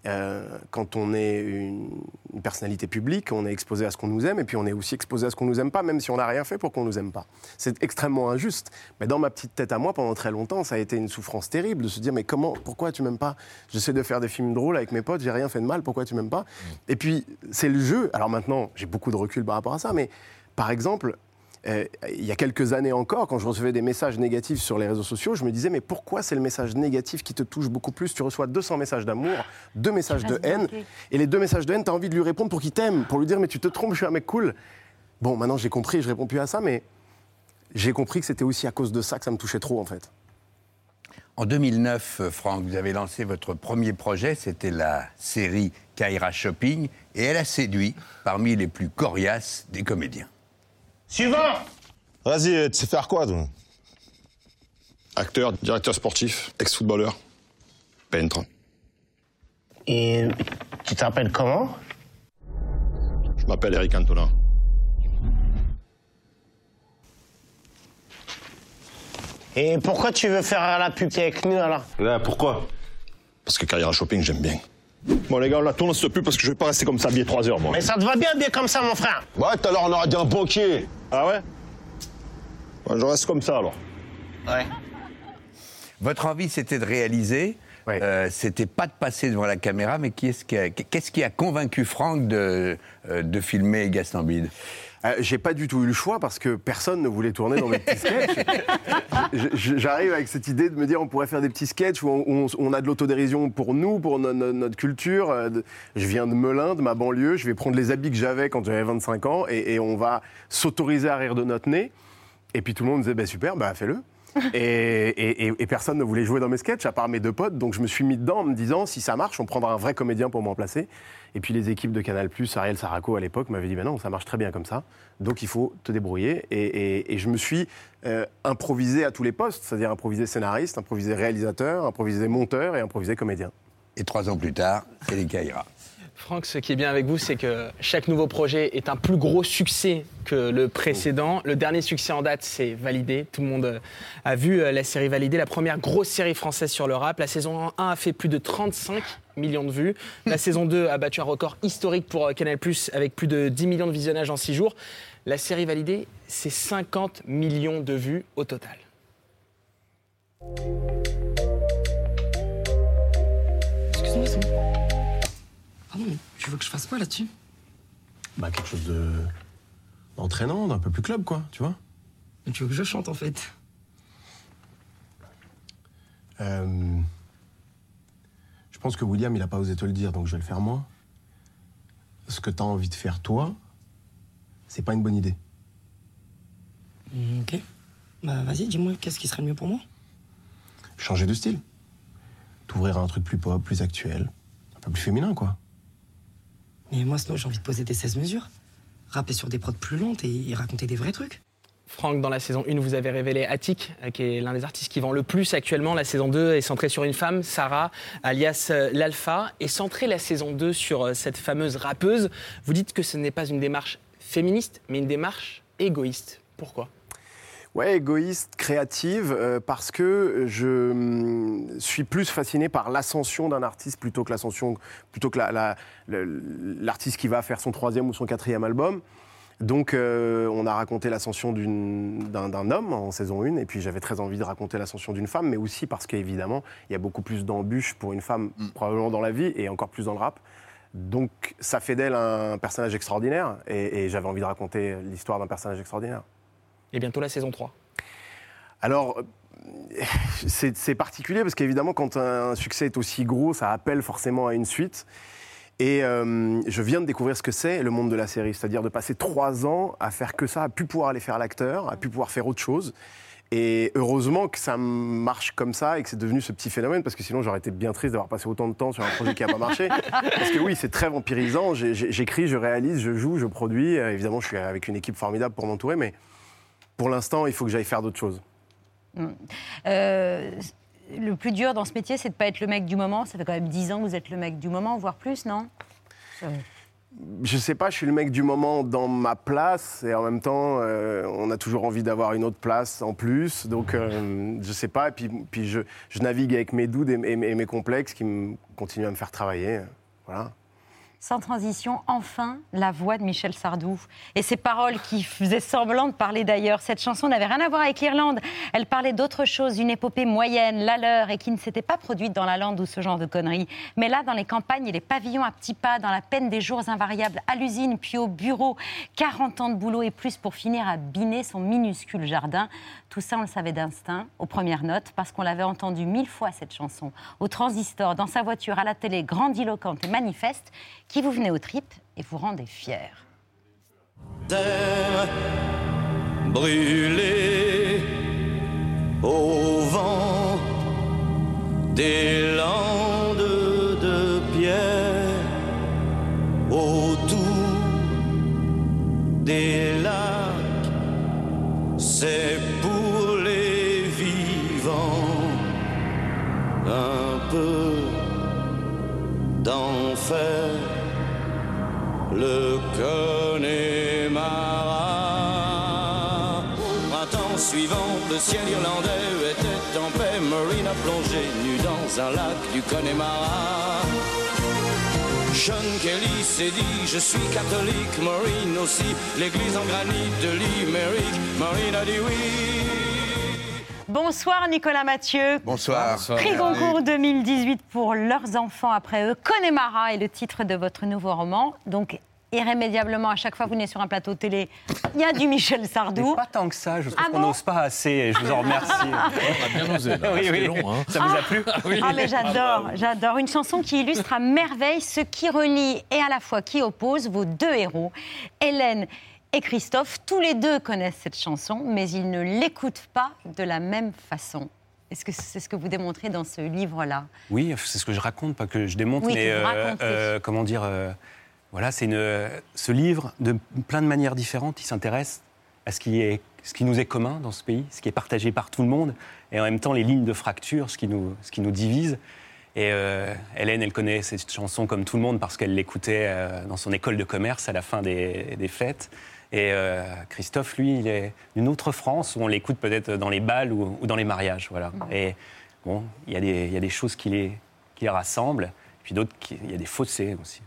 euh, quand on est une, une personnalité publique, on est exposé à ce qu'on nous aime, et puis on est aussi exposé à ce qu'on nous aime pas, même si on n'a rien fait pour qu'on nous aime pas. C'est extrêmement injuste. Mais dans ma petite tête à moi, pendant très longtemps, ça a été une souffrance terrible de se dire mais comment, pourquoi tu m'aimes pas? J'essaie de faire des films drôles avec mes potes, j'ai rien fait de mal, pourquoi tu m'aimes pas? Et puis c'est le jeu. Alors maintenant, j'ai beaucoup de recul par rapport à ça, mais par exemple, euh, il y a quelques années encore, quand je recevais des messages négatifs sur les réseaux sociaux, je me disais, mais pourquoi c'est le message négatif qui te touche beaucoup plus? Tu reçois 200 messages d'amour, deux messages de haine, et les deux messages de haine, tu as envie de lui répondre pour qu'il t'aime, pour lui dire, mais tu te trompes, je suis un mec cool. Bon, maintenant j'ai compris, je réponds plus à ça, mais j'ai compris que c'était aussi à cause de ça que ça me touchait trop, en fait. En 2009, euh, Franck, vous avez lancé votre premier projet, c'était la série Kaira Shopping, et elle a séduit parmi les plus coriaces des comédiens. Suivant Vas-y, tu sais faire quoi, toi? Acteur, directeur sportif, ex-footballeur, peintre. Et tu t'appelles comment? Je m'appelle Eric Antonin. Et pourquoi tu veux faire la pub avec nous alors? Ouais, pourquoi? Parce que Carrière Shopping, j'aime bien. Bon, les gars, on la tourne cette pub parce que je vais pas rester comme ça habillé 3 heures, moi. Mais ça te va bien, bien comme ça, mon frère? Ouais, tout à l'heure, on aura dit un banquier. Ah ouais? Ouais, Je reste comme ça, alors. Ouais. Votre envie, c'était de réaliser, euh, c'était pas de passer devant la caméra, mais qui est-ce qui a- qu'est-ce qui a convaincu Franck de, euh, de filmer Gaston Bide? Euh, J'ai pas du tout eu le choix parce que personne ne voulait tourner dans mes petits sketchs. J'arrive avec cette idée de me dire on pourrait faire des petits sketchs où on, a de l'autodérision pour nous, pour no- no- notre culture. Euh, Je viens de Melun, de ma banlieue, je vais prendre les habits que j'avais quand j'avais 25 ans et, et on va s'autoriser à rire de notre nez. Et puis tout le monde disait bah, super, bah fais-le. Et- et personne ne voulait jouer dans mes sketchs, à part mes deux potes. Donc je me suis mis dedans en me disant, si ça marche, on prendra un vrai comédien pour me remplacer. Et puis les équipes de Canal+, Ariel Saraco à l'époque, m'avaient dit, ben non, ça marche très bien comme ça. Donc il faut te débrouiller. Et, et- et je me suis euh, improvisé à tous les postes, c'est-à-dire improvisé scénariste, improvisé réalisateur, improvisé monteur et improvisé comédien. Et trois ans plus tard, c'est les Kaira. Franck, ce qui est bien avec vous, c'est que chaque nouveau projet est un plus gros succès que le précédent. Le dernier succès en date, c'est Validé. Tout le monde euh, a vu euh, la série Validé, la première grosse série française sur le rap. La saison 1 a fait plus de 35 millions de vues. La saison 2 a battu un record historique pour euh, Canal+, avec plus de 10 millions de visionnages en 6 jours. La série Validé, c'est 50 millions de vues au total. Excuse-moi, c'est bon. Pardon, mais tu veux que je fasse quoi là-dessus? Bah, quelque chose de. d'entraînant, d'un peu plus club, quoi, tu vois. Mais tu veux que je chante en fait? Euh, Je pense que William, il a pas osé te le dire, donc je vais le faire moi. Ce que t'as envie de faire, toi, c'est pas une bonne idée. Ok. Bah vas-y, dis-moi, qu'est-ce qui serait le mieux pour moi? Changer de style. T'ouvrir à un truc plus pop, plus actuel, un peu plus féminin, quoi. Mais moi, sinon, j'ai envie de poser des 16 mesures. Rapper sur des prods plus lentes et, et raconter des vrais trucs. Franck, dans la saison 1, vous avez révélé Attic, euh, qui est l'un des artistes qui vend le plus actuellement. La saison 2 est centrée sur une femme, Sarah, alias euh, l'Alpha, et centrée la saison 2 sur euh, cette fameuse rappeuse. Vous dites que ce n'est pas une démarche féministe, mais une démarche égoïste. Pourquoi? Ouais, égoïste, créative, parce que je hum, suis plus fasciné par l'ascension d'un artiste plutôt que l'ascension, plutôt que l'artiste qui va faire son troisième ou son quatrième album. Donc, euh, on a raconté l'ascension d'un homme en saison 1, et puis j'avais très envie de raconter l'ascension d'une femme, mais aussi parce qu'évidemment, il y a beaucoup plus d'embûches pour une femme, probablement dans la vie, et encore plus dans le rap. Donc, ça fait d'elle un personnage extraordinaire, et, et j'avais envie de raconter l'histoire d'un personnage extraordinaire. Et bientôt la saison 3. Alors, c'est c'est particulier parce qu'évidemment, quand un succès est aussi gros, ça appelle forcément à une suite. Et euh, je viens de découvrir ce que c'est le monde de la série, c'est-à-dire de passer trois ans à faire que ça, à plus pouvoir aller faire l'acteur, à plus pouvoir faire autre chose. Et heureusement que ça marche comme ça et que c'est devenu ce petit phénomène, parce que sinon j'aurais été bien triste d'avoir passé autant de temps sur un projet qui n'a pas marché. Parce que oui, c'est très vampirisant. J'écris, je réalise, je joue, je produis. Euh, évidemment, je suis avec une équipe formidable pour m'entourer, mais pour l'instant, il faut que j'aille faire d'autres choses. Mm. Euh, le plus dur dans ce métier, c'est de ne pas être le mec du moment. Ça fait quand même 10 ans que vous êtes le mec du moment, voire plus, non? Euh, Je sais pas, je suis le mec du moment dans ma place et en même temps, euh, on a toujours envie d'avoir une autre place en plus. Donc, euh, je sais pas. Et puis, je, navigue avec mes doutes et, et- mes complexes qui continuent à me faire travailler. Voilà. Sans transition, enfin, la voix de Michel Sardou. Et ces paroles qui faisaient semblant de parler d'ailleurs. Cette chanson n'avait rien à voir avec l'Irlande. Elle parlait d'autre chose, d'une épopée moyenne, la leur, et qui ne s'était pas produite dans la lande ou ce genre de conneries. Mais là, dans les campagnes et les pavillons à petits pas, dans la peine des jours invariables, à l'usine, puis au bureau, 40 ans de boulot et plus pour finir à biner son minuscule jardin. Tout ça, on le savait d'instinct, aux premières notes, parce qu'on l'avait entendu mille fois, cette chanson, au transistor, dans sa voiture, à la télé, grandiloquente et manifeste, qui vous venait aux tripes et vous rendait fier. terre brûlée au vent des landes de pierre autour des lacs c'est pour les vivants un peu d'enfer le Connemara. Printemps suivant, le ciel irlandais était en paix. Marine a plongé nu dans un lac du Connemara. Sean Kelly s'est dit Je suis catholique, Maureen aussi. L'église en granit de Limerick, Maureen a dit oui. Bonsoir Nicolas Mathieu. Bonsoir. Prix Goncourt 2018 pour leurs enfants après eux. Connemara est le titre de votre nouveau roman. Donc irrémédiablement, à chaque fois que vous venez sur un plateau télé, il y a du Michel Sardou. Pas tant que ça, je trouve Ah qu'on bon n'ose pas assez et je vous en remercie. On a bien osé, là. Oui, oui. long, hein. Ça vous a plu Ah mais j'adore, j'adore. Une chanson qui illustre à merveille ce qui relie et à la fois qui oppose vos deux héros, Hélène et Christophe. Tous les deux connaissent cette chanson, mais ils ne l'écoutent pas de la même façon. Est-ce que c'est ce que vous démontrez dans ce livre-là? Oui, c'est ce que je raconte, pas que je démonte, Oui, mais vous racontez. comment dire euh, Voilà, c'est ce livre, de plein de manières différentes, il s'intéresse à ce qui, est, ce qui nous est commun dans ce pays, ce qui est partagé par tout le monde, et en même temps les lignes de fracture, ce qui nous, ce qui nous divise. Et euh, Hélène, elle connaît cette chanson comme tout le monde parce qu'elle l'écoutait euh, dans son école de commerce à la fin des, des fêtes. Et euh, Christophe, lui, il est d'une autre France où on l'écoute peut-être dans les balles ou, ou dans les mariages. Voilà. Et bon, il y, a des- il y a des choses qui les, qui les rassemblent, puis d'autres, qui- il y a des fossés aussi.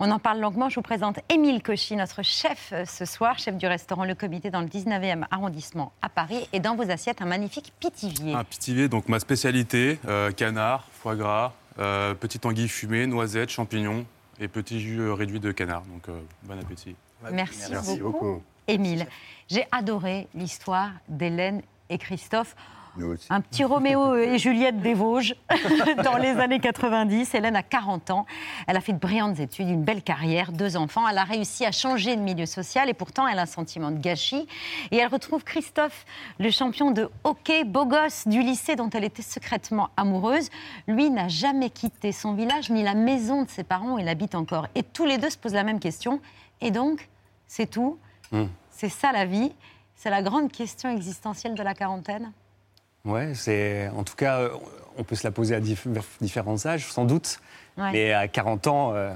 On en parle longuement. Je vous présente Émile Cauchy, notre chef euh, ce soir, chef du restaurant Le Comité dans le 19e arrondissement à Paris. Et dans vos assiettes, un magnifique pitivier. Un pitivier, donc ma spécialité, euh, canard, foie gras, euh, petite anguille fumée, noisettes, champignons et petit jus euh, réduit de canard. Donc euh, bon appétit. Merci, beaucoup, Émile. J'ai adoré l'histoire d'Hélène et Christophe. Un petit Roméo et Juliette des Vosges dans les années 90. Hélène a 40 ans. Elle a fait de brillantes études, une belle carrière, deux enfants. Elle a réussi à changer de milieu social et pourtant elle a un sentiment de gâchis. Et elle retrouve Christophe, le champion de hockey, beau gosse du lycée dont elle était secrètement amoureuse. Lui n'a jamais quitté son village ni la maison de ses parents où il habite encore. Et tous les deux se posent la même question. Et donc, c'est tout Hmm. C'est ça la vie C'est la grande question existentielle de la quarantaine Ouais, c'est en tout cas, euh, on peut se la poser à dif- différents âges, sans doute. Ouais. Mais à 40 ans, euh,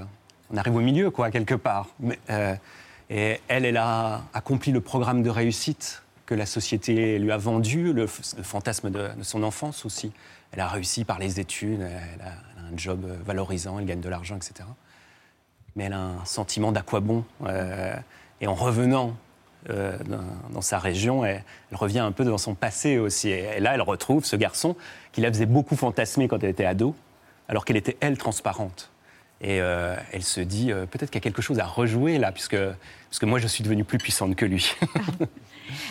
on arrive au milieu, quoi, quelque part. Mais, euh, et elle, elle a accompli le programme de réussite que la société lui a vendu, le, f- le fantasme de, de son enfance aussi. Elle a réussi par les études, elle a, elle a un job valorisant, elle gagne de l'argent, etc. Mais elle a un sentiment d'aqua bon. euh, Et en revenant euh, dans, dans sa région, elle, elle revient un peu dans son passé aussi. Et, et là, elle retrouve ce garçon qui la faisait beaucoup fantasmer quand elle était ado, alors qu'elle était, elle, transparente. Et euh, elle se dit, euh, peut-être qu'il y a quelque chose à rejouer là, puisque, puisque moi, je suis devenue plus puissante que lui.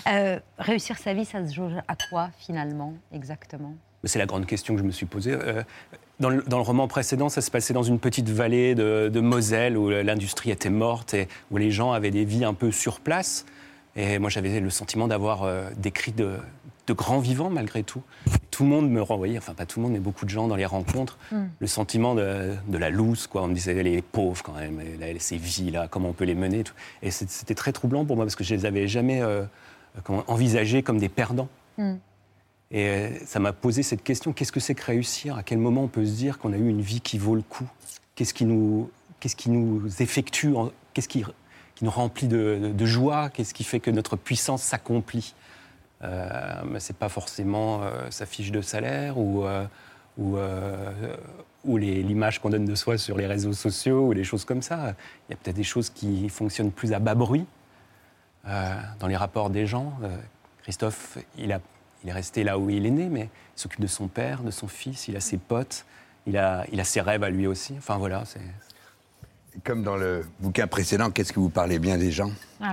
Réussir sa vie, ça se joue à quoi finalement, exactement? C'est la grande question que je me suis posée. Euh, dans, le, dans le roman précédent, ça se passait dans une petite vallée de, de Moselle où l'industrie était morte et où les gens avaient des vies un peu sur place. Et moi, j'avais le sentiment d'avoir euh, des cris de, de grands vivants malgré tout. Tout le monde me renvoyait, enfin pas tout le monde, mais beaucoup de gens dans les rencontres, Mm. le sentiment de, de la loose, quoi. On me disait les pauvres quand même, ces vies-là, comment on peut les mener. Tout. Et c'était très troublant pour moi parce que je les avais jamais euh, envisagés comme des perdants. Hmm. Et euh, ça m'a posé cette question qu'est-ce que c'est que réussir? À quel moment on peut se dire qu'on a eu une vie qui vaut le coup? Qu'est-ce qui nous, qui nous effectue Qu'est-ce qui, qui nous remplit de, joie? Qu'est-ce qui fait que notre puissance s'accomplit? Euh, c'est pas forcément euh, sa fiche de salaire ou, euh, ou, ou l'image qu'on donne de soi sur les réseaux sociaux ou les choses comme ça. Il y a peut-être des choses qui fonctionnent plus à bas bruit dans les rapports des gens. Christophe, il, a, il est resté là où il est né, mais il s'occupe de son père, de son fils, il a ses potes, il a, il a ses rêves à lui aussi. Enfin voilà, c'est. Comme dans le bouquin précédent, qu'est-ce que vous parlez bien des gens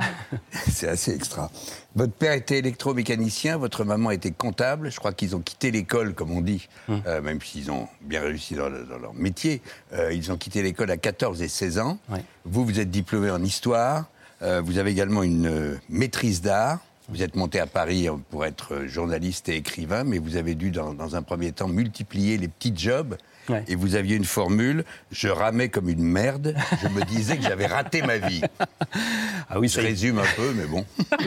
C'est assez extra. Votre père était électromécanicien, votre maman était comptable. Je crois qu'ils ont quitté l'école, comme on dit, euh, même s'ils ont bien réussi dans, le- dans leur métier. Euh, ils ont quitté l'école à 14 et 16 ans. Vous, vous êtes diplômé en histoire. Euh, vous avez également une euh, maîtrise d'art. Vous êtes monté à Paris euh, pour être euh, journaliste et écrivain, mais vous avez dû, dans, dans un premier temps, multiplier les petits jobs. Et vous aviez une formule je ramais comme une merde. Je me disais que j'avais raté ma vie. Ah oui, je résume un peu, mais bon.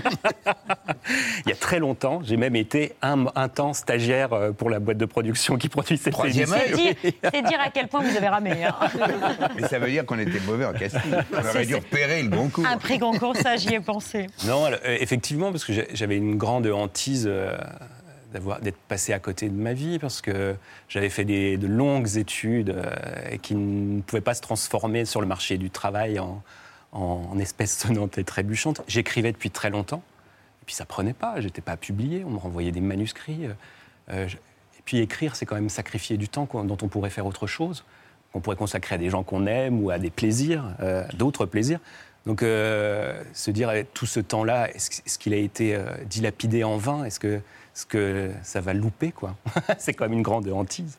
Il y a très longtemps, j'ai même été un, un temps stagiaire euh, pour la boîte de production qui produit cette Troisième émission. C'est dire, c'est dire à quel point vous avez ramé. hein. Mais ça veut dire qu'on était mauvais en casting. On aurait dû repérer le bon coup. Un prix concours, ça, j'y ai pensé. Non, alors, euh, effectivement, parce que j'avais une grande hantise euh, d'avoir- d'être passé à côté de ma vie, parce que j'avais fait des, de longues études euh, qui ne pouvaient pas se transformer sur le marché du travail en, en, en espèces sonnantes et trébuchantes. J'écrivais depuis très longtemps, et puis ça prenait pas, j'étais pas publié, on me renvoyait des manuscrits. euh, euh, et puis écrire, c'est quand même sacrifier du temps dont on pourrait faire autre chose, qu'on pourrait consacrer à des gens qu'on aime ou à des plaisirs, euh, d'autres plaisirs. Donc euh, se dire eh, tout ce temps-là, est-ce, qu'il a été dilapidé en vain? Est-ce que, est-ce que ça va louper quoi C'est quand même une grande hantise.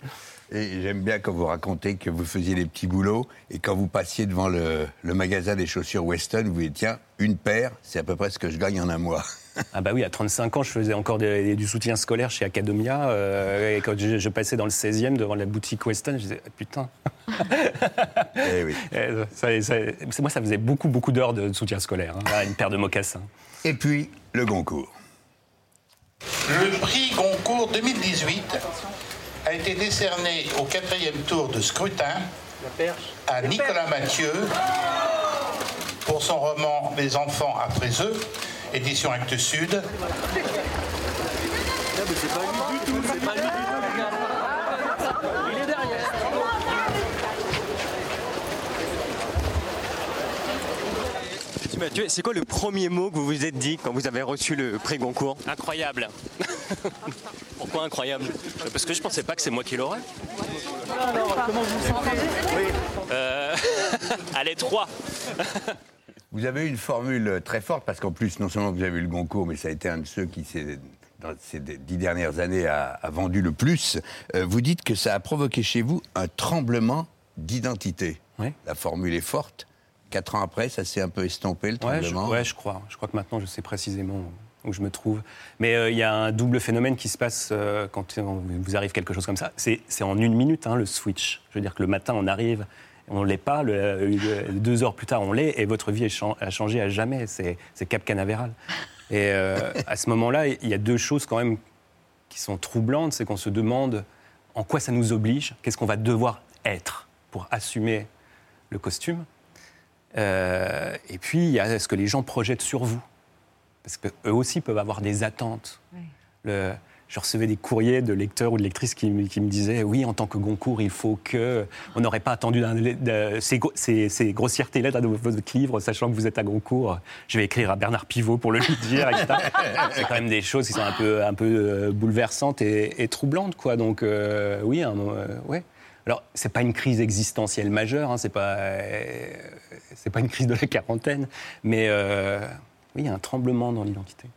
Et j'aime bien quand vous racontez que vous faisiez les petits boulots et quand vous passiez devant le, le magasin des chaussures Weston, vous dites tiens, une paire, c'est à peu près ce que je gagne en un mois. Ah bah oui, à 35 ans, je faisais encore des- du soutien scolaire chez Academia. euh, et quand je, je passais dans le 16e devant la boutique Weston, je disais, Ah, putain. Eh oui. Euh, ça- ça- moi, ça faisait beaucoup, beaucoup d'heures de soutien scolaire. hein. Une paire de mocassins. Et puis, le Goncourt. Le prix Goncourt 2018 a été décerné au quatrième tour de scrutin à Nicolas Mathieu pour son roman Les enfants après eux, édition Actes Sud. Mathieu, c'est quoi le premier mot que vous vous êtes dit quand vous avez reçu le prix Goncourt Incroyable. Pourquoi incroyable? Parce que je pensais pas que c'est moi qui l'aurais. Comment vous vous sentez Euh... Allez, 3. Vous avez une formule très forte parce qu'en plus, non seulement vous avez eu le Goncourt, mais ça a été un de ceux qui, s'est- dans ces dix dernières années, a, a vendu le plus. Euh, vous dites que ça a provoqué chez vous un tremblement d'identité. La formule est forte. Quatre ans après, ça s'est un peu estompé, le Ouais je, tremblement. ouais, je crois. Je crois que maintenant, je sais précisément où je me trouve. Mais euh, il y a un double phénomène qui se passe euh, quand vous arrive quelque chose comme ça. C'est en une minute, hein, le switch. Je veux dire que le matin, on arrive, on ne l'est pas, le- le- deux heures plus tard, on l'est, et votre vie est a changé à jamais. C'est c'est Cap Canaveral. Et euh, à ce moment-là, il y a deux choses quand même qui sont troublantes. C'est qu'on se demande en quoi ça nous oblige, qu'est-ce qu'on va devoir être pour assumer le costume. Euh, et puis, il y a ce que les gens projettent sur vous. Parce qu'eux aussi peuvent avoir des attentes. Le- je recevais des courriers de lecteurs ou de lectrices qui, me- qui me disaient oui, en tant que Goncourt, il faut que on n'aurait pas attendu ces, gro- ces- ces grossièretés-là dans votre livre, sachant que vous êtes à Goncourt. Je vais écrire à Bernard Pivot pour le lui dire, etc. C'est quand même des choses qui sont un peu, un peu euh, bouleversantes et, et troublantes, quoi. Donc euh, oui, un, euh, ouais. Alors, c'est pas une crise existentielle majeure, hein, c'est pas, euh, pas une crise de la quarantaine, mais euh, il y a un tremblement dans l'identité.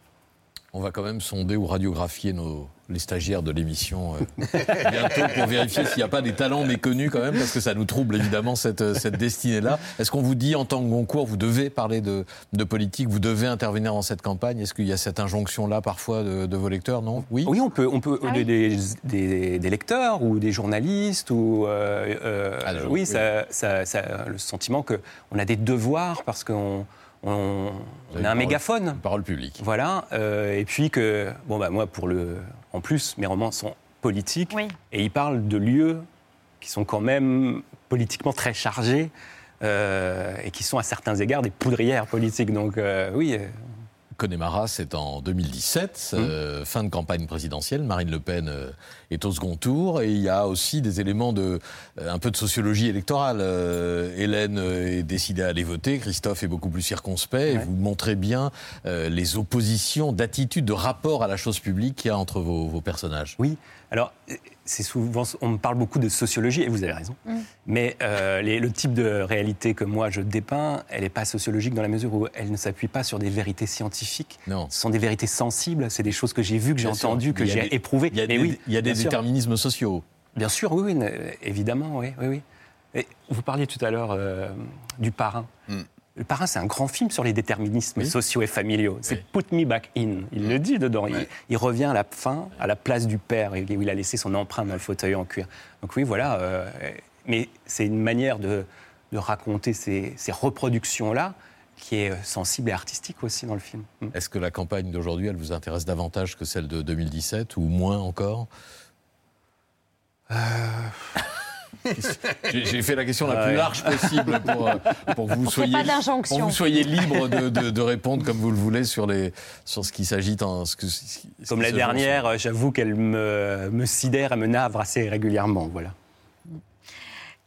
On va quand même sonder ou radiographier nos, les stagiaires de l'émission euh, bientôt pour vérifier s'il n'y a pas des talents méconnus quand même, parce que ça nous trouble évidemment cette, cette destinée-là. Est-ce qu'on vous dit en tant que Goncourt, vous devez parler de, de politique, vous devez intervenir dans cette campagne? Est-ce qu'il y a cette injonction-là parfois de, de vos lecteurs? Non? Oui? Oui, on peut, on peut Ah des, des- des- des lecteurs ou des journalistes ou euh, euh, Ah, oui, oui. Ça, ça- ça- le sentiment que on a des devoirs parce qu'on on, on a un parole- mégaphone. Une parole publique. Voilà, euh, et puis que bon bah moi pour le, en plus mes romans sont politiques Oui. et ils parlent de lieux qui sont quand même politiquement très chargés. euh, et qui sont à certains égards des poudrières politiques. Donc euh, oui, euh, Connemara, c'est en 2017, euh, fin de campagne présidentielle. Marine Le Pen euh, est au second tour et il y a aussi des éléments de euh, un peu de sociologie électorale. Hélène est décidée à aller voter, Christophe est beaucoup plus circonspect et vous montrez bien les oppositions d'attitude, de rapport à la chose publique qu'il y a entre vos, vos personnages. Oui, alors c'est souvent, on me parle beaucoup de sociologie, et vous avez raison, Mm. mais euh, les- le type de réalité que moi je dépeins, elle n'est pas sociologique dans la mesure où elle ne s'appuie pas sur des vérités scientifiques. Non. Ce sont des vérités sensibles, c'est des choses que j'ai vues, que j'ai entendues, que j'ai éprouvées. Il y a Mais des, oui, il y a des bien sûr. déterminismes sociaux. Bien sûr, oui, oui, ne- évidemment, oui, oui, oui. Et vous parliez tout à l'heure euh, du parrain. Le parrain, c'est un grand film sur les déterminismes sociaux et familiaux. C'est Put Me Back In. Il le dit dedans. Il, il revient à la fin, à la place du père, où il a laissé son empreinte dans le fauteuil en cuir. Donc oui, voilà. euh, mais c'est une manière de, de raconter ces, ces reproductions-là qui est euh, sensible et artistique aussi dans le film. Mm. Est-ce que la campagne d'aujourd'hui, elle vous intéresse davantage que celle de 2017 ou moins encore? J'ai j'ai fait la question la plus large possible pour, euh, pour que vous soyez pas d'injonction. pour que vous soyez libre de, de- de répondre comme vous le voulez sur les sur ce qui s'agite en ce que ce qui- ce Comme la dernière, j'avoue qu'elle me, me sidère et me navre assez régulièrement. Voilà.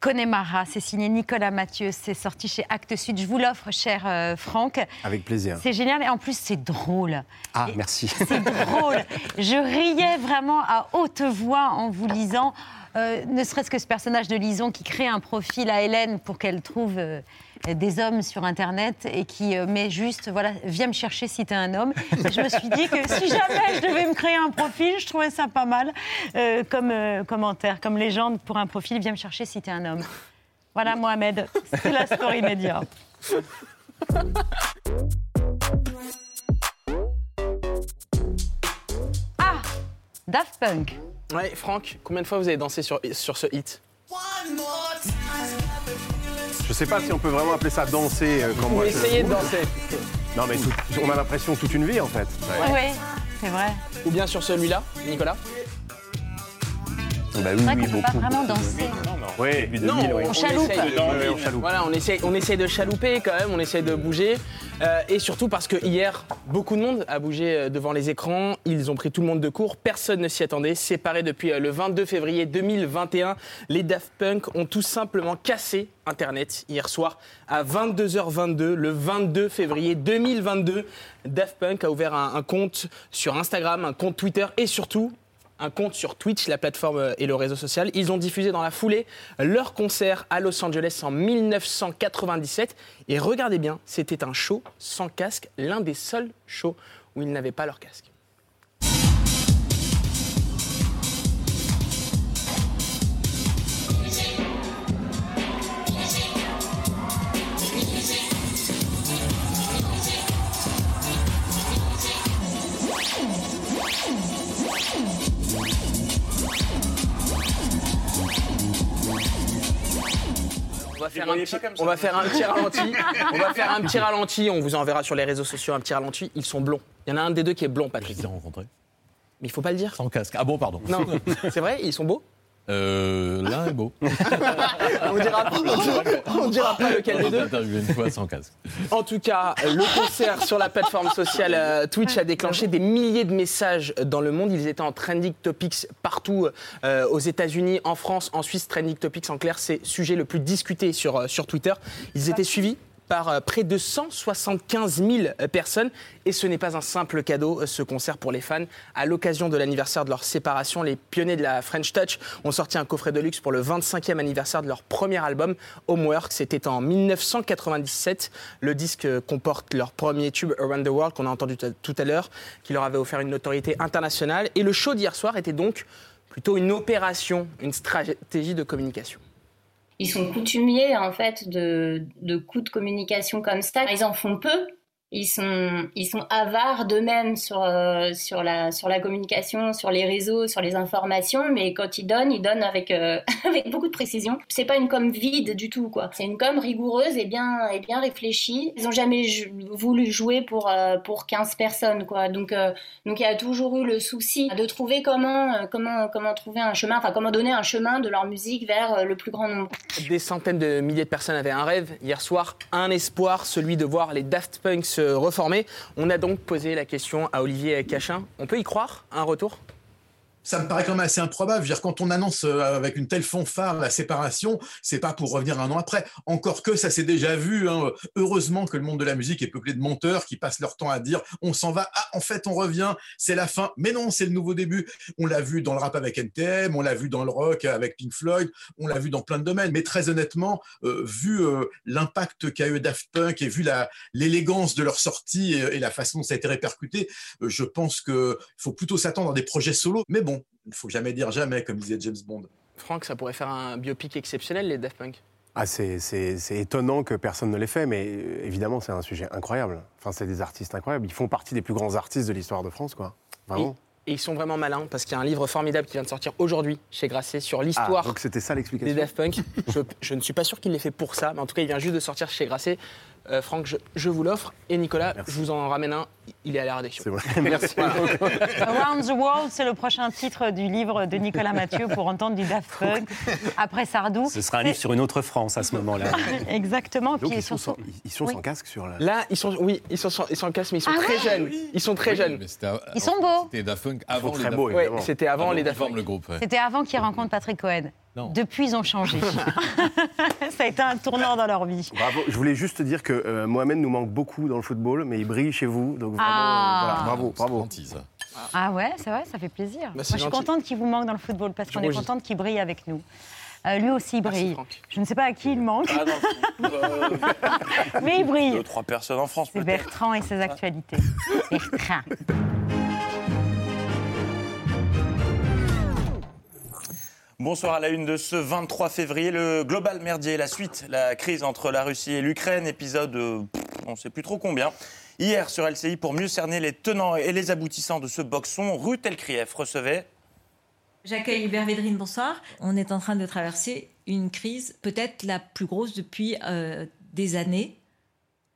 Connemara, c'est signé Nicolas Mathieu, c'est sorti chez Actes Sud. Je vous l'offre, cher euh, Franck. Avec plaisir. C'est génial et en plus c'est drôle. Ah, merci. C'est drôle. Je riais vraiment à haute voix en vous lisant. Euh, ne serait-ce que ce personnage de Lison qui crée un profil à Hélène pour qu'elle trouve euh, des hommes sur Internet et qui euh, met juste, voilà, viens me chercher si t'es un homme. Et je me suis dit que si jamais je devais me créer un profil, je trouvais ça pas mal comme commentaire, comme légende pour un profil, viens me chercher si t'es un homme. Voilà, Mohamed, c'est la story média. Ah Daft Punk. Ouais, Franck, combien de fois vous avez dansé sur, sur ce hit Je sais pas si on peut vraiment appeler ça danser euh, quand Vous moi je- essayez de danser. Non mais tout- on a l'impression toute une vie en fait. Oui, c'est vrai. Ou bien sur celui-là, Nicolas Bah C'est vrai qu'on ne peut pas vraiment danser. Oui, Non, on chaloupe. essaye de- Ouais, on chaloupe. Voilà, on essaye, on essaye de chalouper quand même, on essaye de bouger. Euh, et surtout parce que hier, beaucoup de monde a bougé euh, devant les écrans. Ils ont pris tout le monde de court. Personne ne s'y attendait. Séparés depuis euh, le 22 février 2021, les Daft Punk ont tout simplement cassé Internet hier soir à 22h22, le 22 février 2022. Daft Punk a ouvert un, un compte sur Instagram, un compte Twitter et surtout un compte sur Twitch, la plateforme euh, et le réseau social. Ils ont diffusé dans la foulée leur concert à Los Angeles en 1997. Et regardez bien, c'était un show sans casque, l'un des seuls shows où ils n'avaient pas leur casque. On va faire un petit, on va faire un petit ralenti. On va faire un petit ralenti. On vous enverra sur les réseaux sociaux un petit ralenti. Ils sont blonds. Il y en a un des deux qui est blond, Patrick. Je les ai rencontrés. Mais il faut pas le dire. Sans casque. Ah bon, pardon. Non, c'est vrai, ils sont beaux. Euh, L'un est beau. on dira on dira pas lequel des deux. une fois sans casque. En tout cas, le concert sur la plateforme sociale euh, Twitch a déclenché des milliers de messages dans le monde. Ils étaient en trending topics partout euh, aux États-Unis, en France, en Suisse. Trending topics, en clair, c'est le sujet le plus discuté sur, euh, sur Twitter. Ils étaient suivis par euh, près de 175 000 personnes. Et ce n'est pas un simple cadeau, euh, ce concert pour les fans. À l'occasion de l'anniversaire de leur séparation, les pionniers de la French Touch ont sorti un coffret de luxe pour le 25e anniversaire de leur premier album, Homework. C'était en 1997. Le disque comporte leur premier tube Around the World qu'on a entendu tout à l'heure, qui leur avait offert une notoriété internationale. Et le show d'hier soir était donc plutôt une opération, une stratégie de communication. Ils sont coutumiers en fait de, de coups de communication comme ça. Ils en font peu. Ils sont, avares d'eux-mêmes sur, euh, sur, la, communication, sur les réseaux, sur les informations, mais quand ils donnent, ils donnent avec, euh, avec beaucoup de précision. C'est pas une com vide du tout, quoi. C'est une com rigoureuse et bien, réfléchie. Ils ont jamais voulu jouer pour, euh, pour 15 personnes, quoi. Donc, euh, donc il y a toujours eu le souci de trouver comment, comment, trouver un chemin, enfin comment donner un chemin de leur musique vers le plus grand nombre. Des centaines de milliers de personnes avaient un rêve. Hier soir, un espoir, celui de voir les Daft Punk reformer. On a donc posé la question à Olivier Cachin. On peut y croire Un retour? Ça me paraît quand même assez improbable. Je veux dire, quand on annonce euh, avec une telle fanfare la séparation, c'est pas pour revenir un an après. Encore que ça s'est déjà vu. hein. Heureusement que le monde de la musique est peuplé de monteurs qui passent leur temps à dire on s'en va, ah en fait on revient, c'est la fin. Mais non, c'est le nouveau début. On l'a vu dans le rap avec NTM, on l'a vu dans le rock avec Pink Floyd, on l'a vu dans plein de domaines. Mais très honnêtement, euh, vu euh, l'impact qu'a eu Daft Punk et vu l'élégance de leur sortie et, la façon dont ça a été répercuté, je pense qu'il faut plutôt s'attendre à des projets solo. Mais bon, il ne faut jamais dire jamais, comme disait James Bond. Franck, ça pourrait faire un biopic exceptionnel, les Daft Punk. Ah, c'est- c'est c'est étonnant que personne ne l'ait fait, mais euh, évidemment, c'est un sujet incroyable. Enfin, c'est des artistes incroyables. Ils font partie des plus grands artistes de l'histoire de France, quoi. Vraiment. Et ils sont vraiment malins parce qu'il y a un livre formidable qui vient de sortir aujourd'hui chez Grasset sur l'histoire Ah, donc c'était ça l'explication. des Daft Punk. je, je ne suis pas sûr qu'il l'ait fait pour ça, mais en tout cas, il vient juste de sortir chez Grasset. Euh, Franck, je, je vous l'offre. Et Nicolas, je vous en ramène un. Il est à la rédaction. C'est vrai. Merci. Around the World, c'est le prochain titre du livre de Nicolas Mathieu pour entendre du Daft Punk après Sardou. Ce sera un livre sur une autre France à ce moment-là. Exactement. Donc, qui est ils sont, sur- sans, ils sont Oui. sans casque sur la. Là, ils sont, oui, ils sont, sans- ils sont casse, mais ils sont Ah très jeunes. Ils sont très jeunes. Ils sont beaux. C'était Daft Punk avant les très Daft beaux, Punk. C'était avant, les qu'ils Daft forment Punk. le groupe. ouais. C'était avant qu'ils rencontrent Patrick Cohen. Non. Depuis, ils ont changé. ça a été un tournant dans leur vie. Bravo. Je voulais juste te dire que euh, Mohamed nous manque beaucoup dans le football, mais il brille chez vous. Donc vraiment, Ah. euh, voilà, bravo, bravo. Gentil, ça. Ah ouais, c'est vrai, ça fait plaisir. Bah, Moi, je suis contente qu'il vous manque dans le football parce qu'on est contente qu'il brille avec nous. Euh, lui aussi, il brille. Je ne sais pas à qui il manque, Ah mais il brille. Deux, trois personnes en France, C'est. Bertrand et ses actualités. Bertrand. Bonsoir à la une de ce 23 février, le global merdier, la suite, la crise entre la Russie et l'Ukraine, épisode euh, on ne sait plus trop combien. Hier sur LCI, pour mieux cerner les tenants et les aboutissants de ce boxon, Ruth Elkrief recevait J'accueille Hubert Védrine, bonsoir. On est en train de traverser une crise peut-être la plus grosse depuis euh, des années.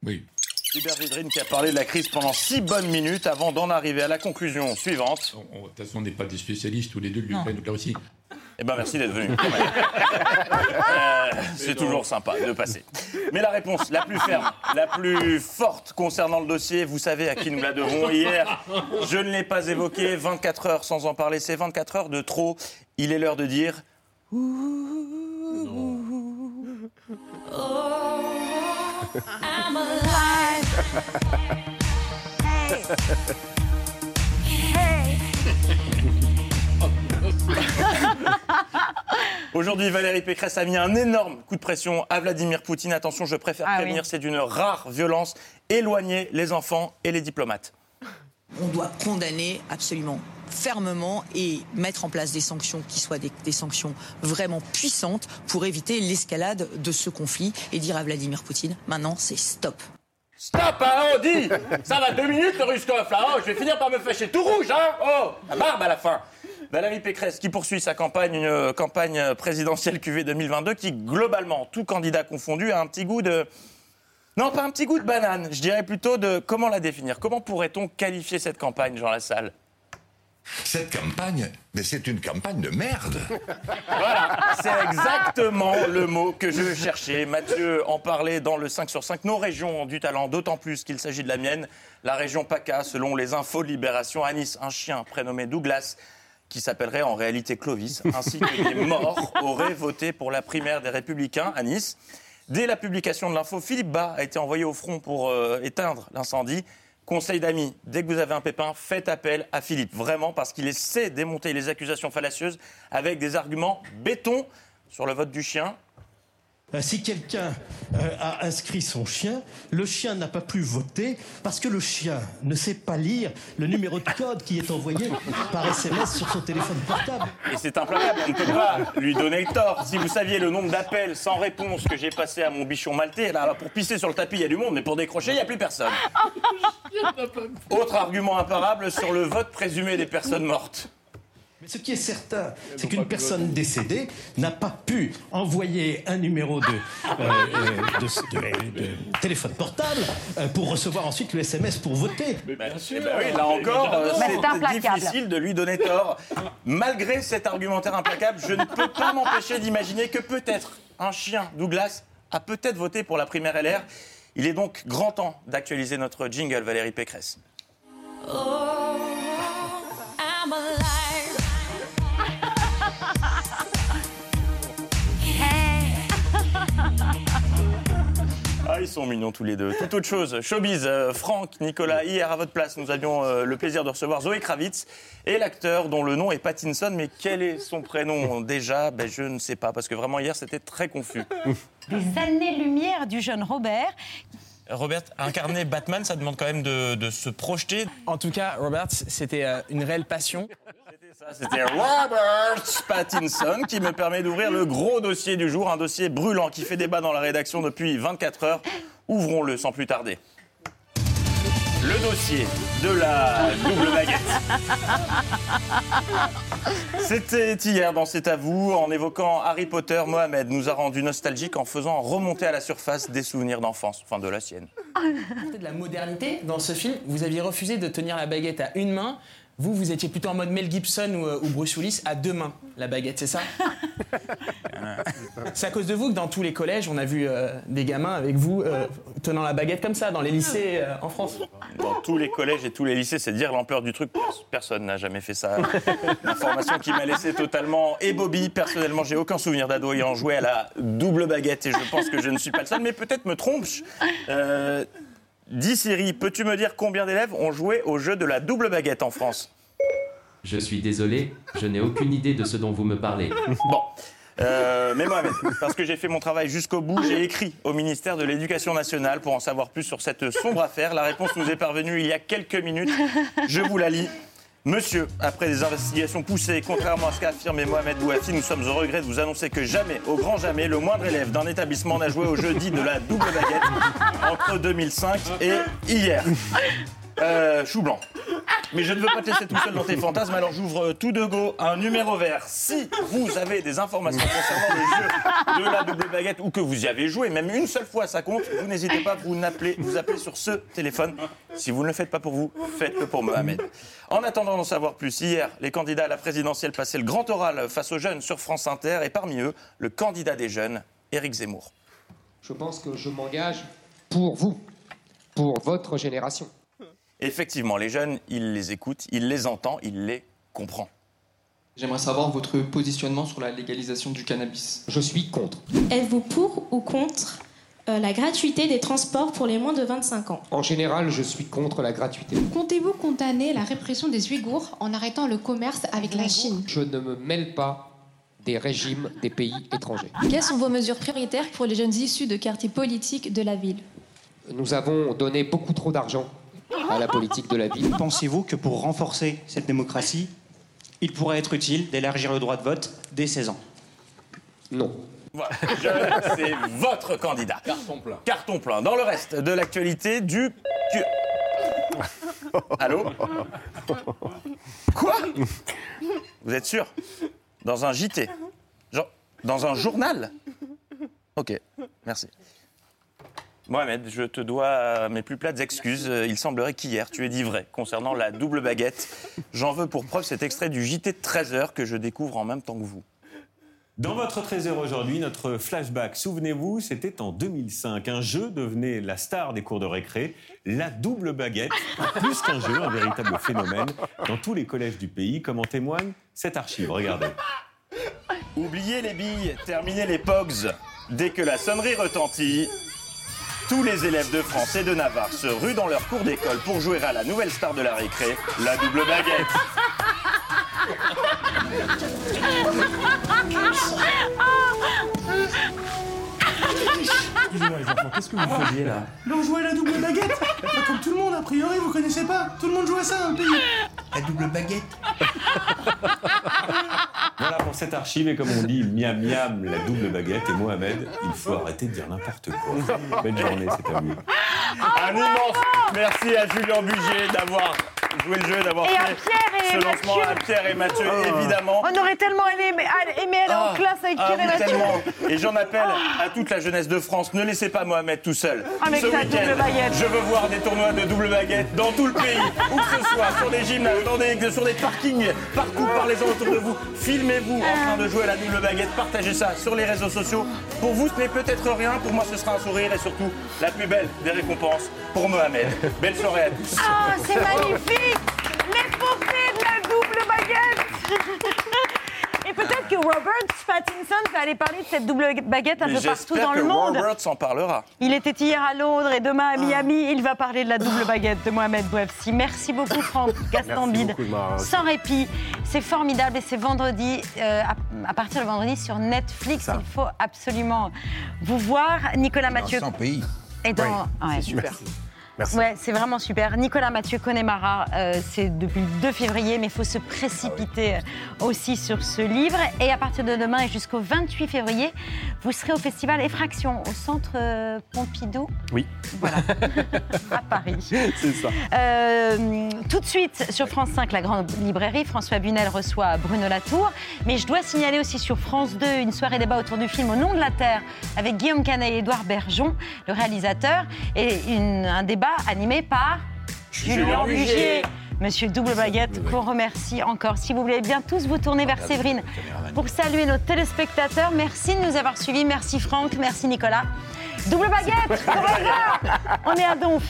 Oui. Hubert Védrine qui a parlé de la crise pendant six bonnes minutes avant d'en arriver à la conclusion suivante. On- De toute façon, on n'est pas des spécialistes tous les deux de l'Ukraine ou de la Russie. Eh ben merci d'être venu. Euh, c'est toujours sympa de passer. Mais la réponse la plus ferme, la plus forte concernant le dossier, vous savez à qui nous la devons. Hier, je ne l'ai pas évoqué. 24 heures sans en parler, c'est 24 heures de trop. Il est l'heure de dire. I'm alive. Aujourd'hui, Valérie Pécresse a mis un énorme coup de pression à Vladimir Poutine. Attention, je préfère Ah prévenir, oui. c'est d'une rare violence. Éloigner les enfants et les diplomates. On doit condamner absolument fermement et mettre en place des sanctions qui soient des, des sanctions vraiment puissantes pour éviter l'escalade de ce conflit et dire à Vladimir Poutine, maintenant c'est stop. Stop, hein, oh, dis Ça va deux minutes, le Ruskov, là, oh, je vais finir par me fâcher tout rouge, hein Oh, la barbe à la fin Valérie Pécresse qui poursuit sa campagne, une euh, campagne présidentielle QV 2022 qui, globalement, tout candidat confondu, a un petit goût de... Non, pas un petit goût de banane, je dirais plutôt de... Comment la définir? Comment pourrait-on qualifier cette campagne, Jean Lassalle? Cette campagne, mais c'est une campagne de merde. Voilà, c'est exactement le mot que je cherchais. Mathieu en parlait dans le 5 sur 5. Nos régions ont du talent, d'autant plus qu'il s'agit de la mienne, la région PACA, selon les infos de Libération. À Nice, un chien prénommé Douglas, qui s'appellerait en réalité Clovis, ainsi que des morts, auraient voté pour la primaire des Républicains à Nice. Dès la publication de l'info, Philippe Bas a été envoyé au front pour euh, éteindre l'incendie. Conseil d'amis, dès que vous avez un pépin, faites appel à Philippe, vraiment, parce qu'il sait démonter les accusations fallacieuses avec des arguments béton sur le vote du chien. Euh, Si quelqu'un euh, a inscrit son chien, le chien n'a pas pu voter parce que le chien ne sait pas lire le numéro de code qui est envoyé par SMS sur son téléphone portable. Et c'est implacable, on ne peut pas lui donner tort. Si vous saviez le nombre d'appels sans réponse que j'ai passé à mon bichon maltais, là, pour pisser sur le tapis, il y a du monde, mais pour décrocher, il n'y a plus personne. Autre argument imparable sur le vote présumé des personnes mortes. Mais ce qui est certain, c'est qu'une personne décédée n'a pas pu envoyer un numéro de, euh, euh, de- de- de téléphone portable euh, pour recevoir ensuite le SMS pour voter. Bien sûr. oui, là encore, euh, Mais c'est difficile de lui donner tort. Malgré cet argumentaire implacable, je ne peux pas m'empêcher d'imaginer que peut-être un chien, Douglas, a peut-être voté pour la primaire LR. Il est donc grand temps d'actualiser notre jingle, Valérie Pécresse. Oh, Ah, ils sont mignons tous les deux. Tout autre chose. Showbiz, euh, Franck, Nicolas, hier à votre place, nous avions euh, le plaisir de recevoir Zoé Kravitz et l'acteur dont le nom est Pattinson. Mais quel est son prénom déjà? Ben, Je ne sais pas, parce que vraiment hier c'était très confus. Des années-lumière du jeune Robert. Robert, incarner Batman, ça demande quand même de, de se projeter. En tout cas, Robert, c'était euh, une réelle passion. C'était Robert Pattinson qui me permet d'ouvrir le gros dossier du jour, un dossier brûlant qui fait débat dans la rédaction depuis 24 heures. Ouvrons-le sans plus tarder. Le dossier de la double baguette. C'était hier dans C'est à vous, en évoquant Harry Potter, Mohamed nous a rendu nostalgique en faisant remonter à la surface des souvenirs d'enfance, enfin de la sienne. de la modernité dans ce film. Vous aviez refusé de tenir la baguette à une main. Vous, vous étiez plutôt en mode Mel Gibson ou, euh, ou Bruce Willis à deux mains, la baguette, c'est ça C'est à cause de vous que dans tous les collèges, on a vu euh, des gamins avec vous euh, tenant la baguette comme ça, dans les lycées euh, en France. Dans tous les collèges et tous les lycées, c'est dire l'ampleur du truc. Personne n'a jamais fait ça. Une information qui m'a laissé totalement ébobie. Personnellement, j'ai aucun souvenir d'ado ayant joué à la double baguette et je pense que je ne suis pas le seul, mais peut-être me trompe-je. Dis Siri, peux-tu me dire combien d'élèves ont joué au jeu de la double baguette en France? Je suis désolé, je n'ai aucune idée de ce dont vous me parlez. Bon. Euh, mais Mohamed, parce que j'ai fait mon travail jusqu'au bout, j'ai écrit au ministère de l'Éducation nationale pour en savoir plus sur cette sombre affaire. La réponse nous est parvenue il y a quelques minutes. Je vous la lis. Monsieur, après des investigations poussées, contrairement à ce qu'a affirmé Mohamed Bouafi, nous sommes au regret de vous annoncer que jamais, au grand jamais, le moindre élève d'un établissement n'a joué au jeu dit de la double baguette entre 2005 et hier. Euh, chou blanc. Mais je ne veux pas te laisser tout seul dans tes fantasmes, alors j'ouvre tout de go un numéro vert. Si vous avez des informations concernant le jeu de la double baguette ou que vous y avez joué, même une seule fois ça compte, vous n'hésitez pas, vous vous appelez sur ce téléphone. Si vous ne le faites pas pour vous, faites-le pour Mohamed. En attendant d'en savoir plus, hier, les candidats à la présidentielle passaient le grand oral face aux jeunes sur France Inter et parmi eux, le candidat des jeunes, Éric Zemmour. Je pense que je m'engage pour vous, pour votre génération. Effectivement, les jeunes, il les écoute, il les entend, il les comprend. J'aimerais savoir votre positionnement sur la légalisation du cannabis. Je suis contre. Êtes-vous pour ou contre euh, la gratuité des transports pour les moins de 25 ans? En général, je suis contre la gratuité. Comptez-vous condamner la répression des Ouïghours en arrêtant le commerce avec la Chine? Je ne me mêle pas des régimes des pays étrangers. Quelles sont vos mesures prioritaires pour les jeunes issus de quartiers politiques de la ville? Nous avons donné beaucoup trop d'argent à la politique de la ville. Pensez-vous que pour renforcer cette démocratie, il pourrait être utile d'élargir le droit de vote dès 16 ans? Non. Voilà, je- c'est votre candidat. Carton plein. Carton plein. Dans le reste de l'actualité du... Allô? Quoi? Vous êtes sûr? Dans un JT Genre, Dans un journal? Ok, merci. Mohamed, je te dois euh, mes plus plates excuses. Euh, Il semblerait qu'hier, tu aies dit vrai concernant la double baguette. J'en veux pour preuve cet extrait du JT de 13h que je découvre en même temps que vous. Dans votre trésor aujourd'hui, notre flashback, souvenez-vous, c'était en 2005. Un jeu devenait la star des cours de récré, la double baguette. Plus qu'un jeu, un véritable phénomène dans tous les collèges du pays, comme en témoigne cette archive. Regardez. Oubliez les billes, terminez les pogs. Dès que la sonnerie retentit, tous les élèves de France et de Navarre se ruent dans leur cours d'école pour jouer à la nouvelle star de la récré, la double baguette. Excusez-moi les enfants, qu'est-ce que vous faisiez là On jouait à la double baguette Comme tout le monde, a priori, vous connaissez pas Tout le monde joue à ça dans le pays La double baguette Voilà pour cette archive, et comme on dit, miam miam, la double baguette. Et Mohamed, il faut arrêter de dire n'importe quoi. Belle journée, c'est à vous. Un immense merci à Julien Bugier d'avoir joué le jeu, d'avoir Et à fait Pierre et ce lancement Mathieu. à Pierre et Mathieu, évidemment. On aurait tellement aimé, aimé aller en Ah, classe avec ah, Pierre et oui, Mathieu. tellement. Et j'en appelle à toute la jeunesse de France, ne laissez pas Mohamed tout seul. Avec Ce week-end, je veux voir des tournois de double baguette dans tout le pays, où que ce soit, sur des gymnases, dans des, sur des parkings, partout, parlez-en autour de vous. Filmez-vous en train de jouer à la double baguette, partagez ça sur les réseaux sociaux. Pour vous, ce n'est peut-être rien, pour moi, ce sera un sourire et surtout la plus belle des récompenses pour Mohamed. Belle soirée à tous. Ah, c'est magnifique L'épopée de la double baguette Et peut-être que Robert Pattinson va aller parler de cette double baguette un Mais peu partout dans que le monde. Robert s'en parlera. Il était hier à Londres et demain à Miami. Il va parler de la double baguette de Mohamed Bouafsi. Merci beaucoup, Franck Gaston Merci Bide. beaucoup. Sans répit. C'est formidable et c'est vendredi, euh, à, à partir de vendredi sur Netflix. Il faut absolument vous voir. Nicolas Mathieu. 100 pays. Et dans... Oui, ouais. super. Merci. Ouais, c'est vraiment super. Nicolas Mathieu Connemara, euh, c'est depuis le 2 février, mais il faut se précipiter euh, aussi sur ce livre. Et à partir de demain et jusqu'au 28 février, vous serez au festival Effraction, au centre euh, Pompidou, Oui. à Paris. C'est ça. Euh, tout de suite, sur France 5, la grande librairie, François Bunel reçoit Bruno Latour. Mais je dois signaler aussi sur France 2 une soirée débat autour du film Au nom de la Terre avec Guillaume Canet et Édouard Bergeon, le réalisateur, et une- un débat animé par Julien Bugier. Monsieur Double Baguette, qu'on remercie encore. Si vous voulez bien tous vous tourner vers Séverine pour saluer nos téléspectateurs, merci de nous avoir suivis. Merci Franck, merci Nicolas. Double Baguette. On est à Donf.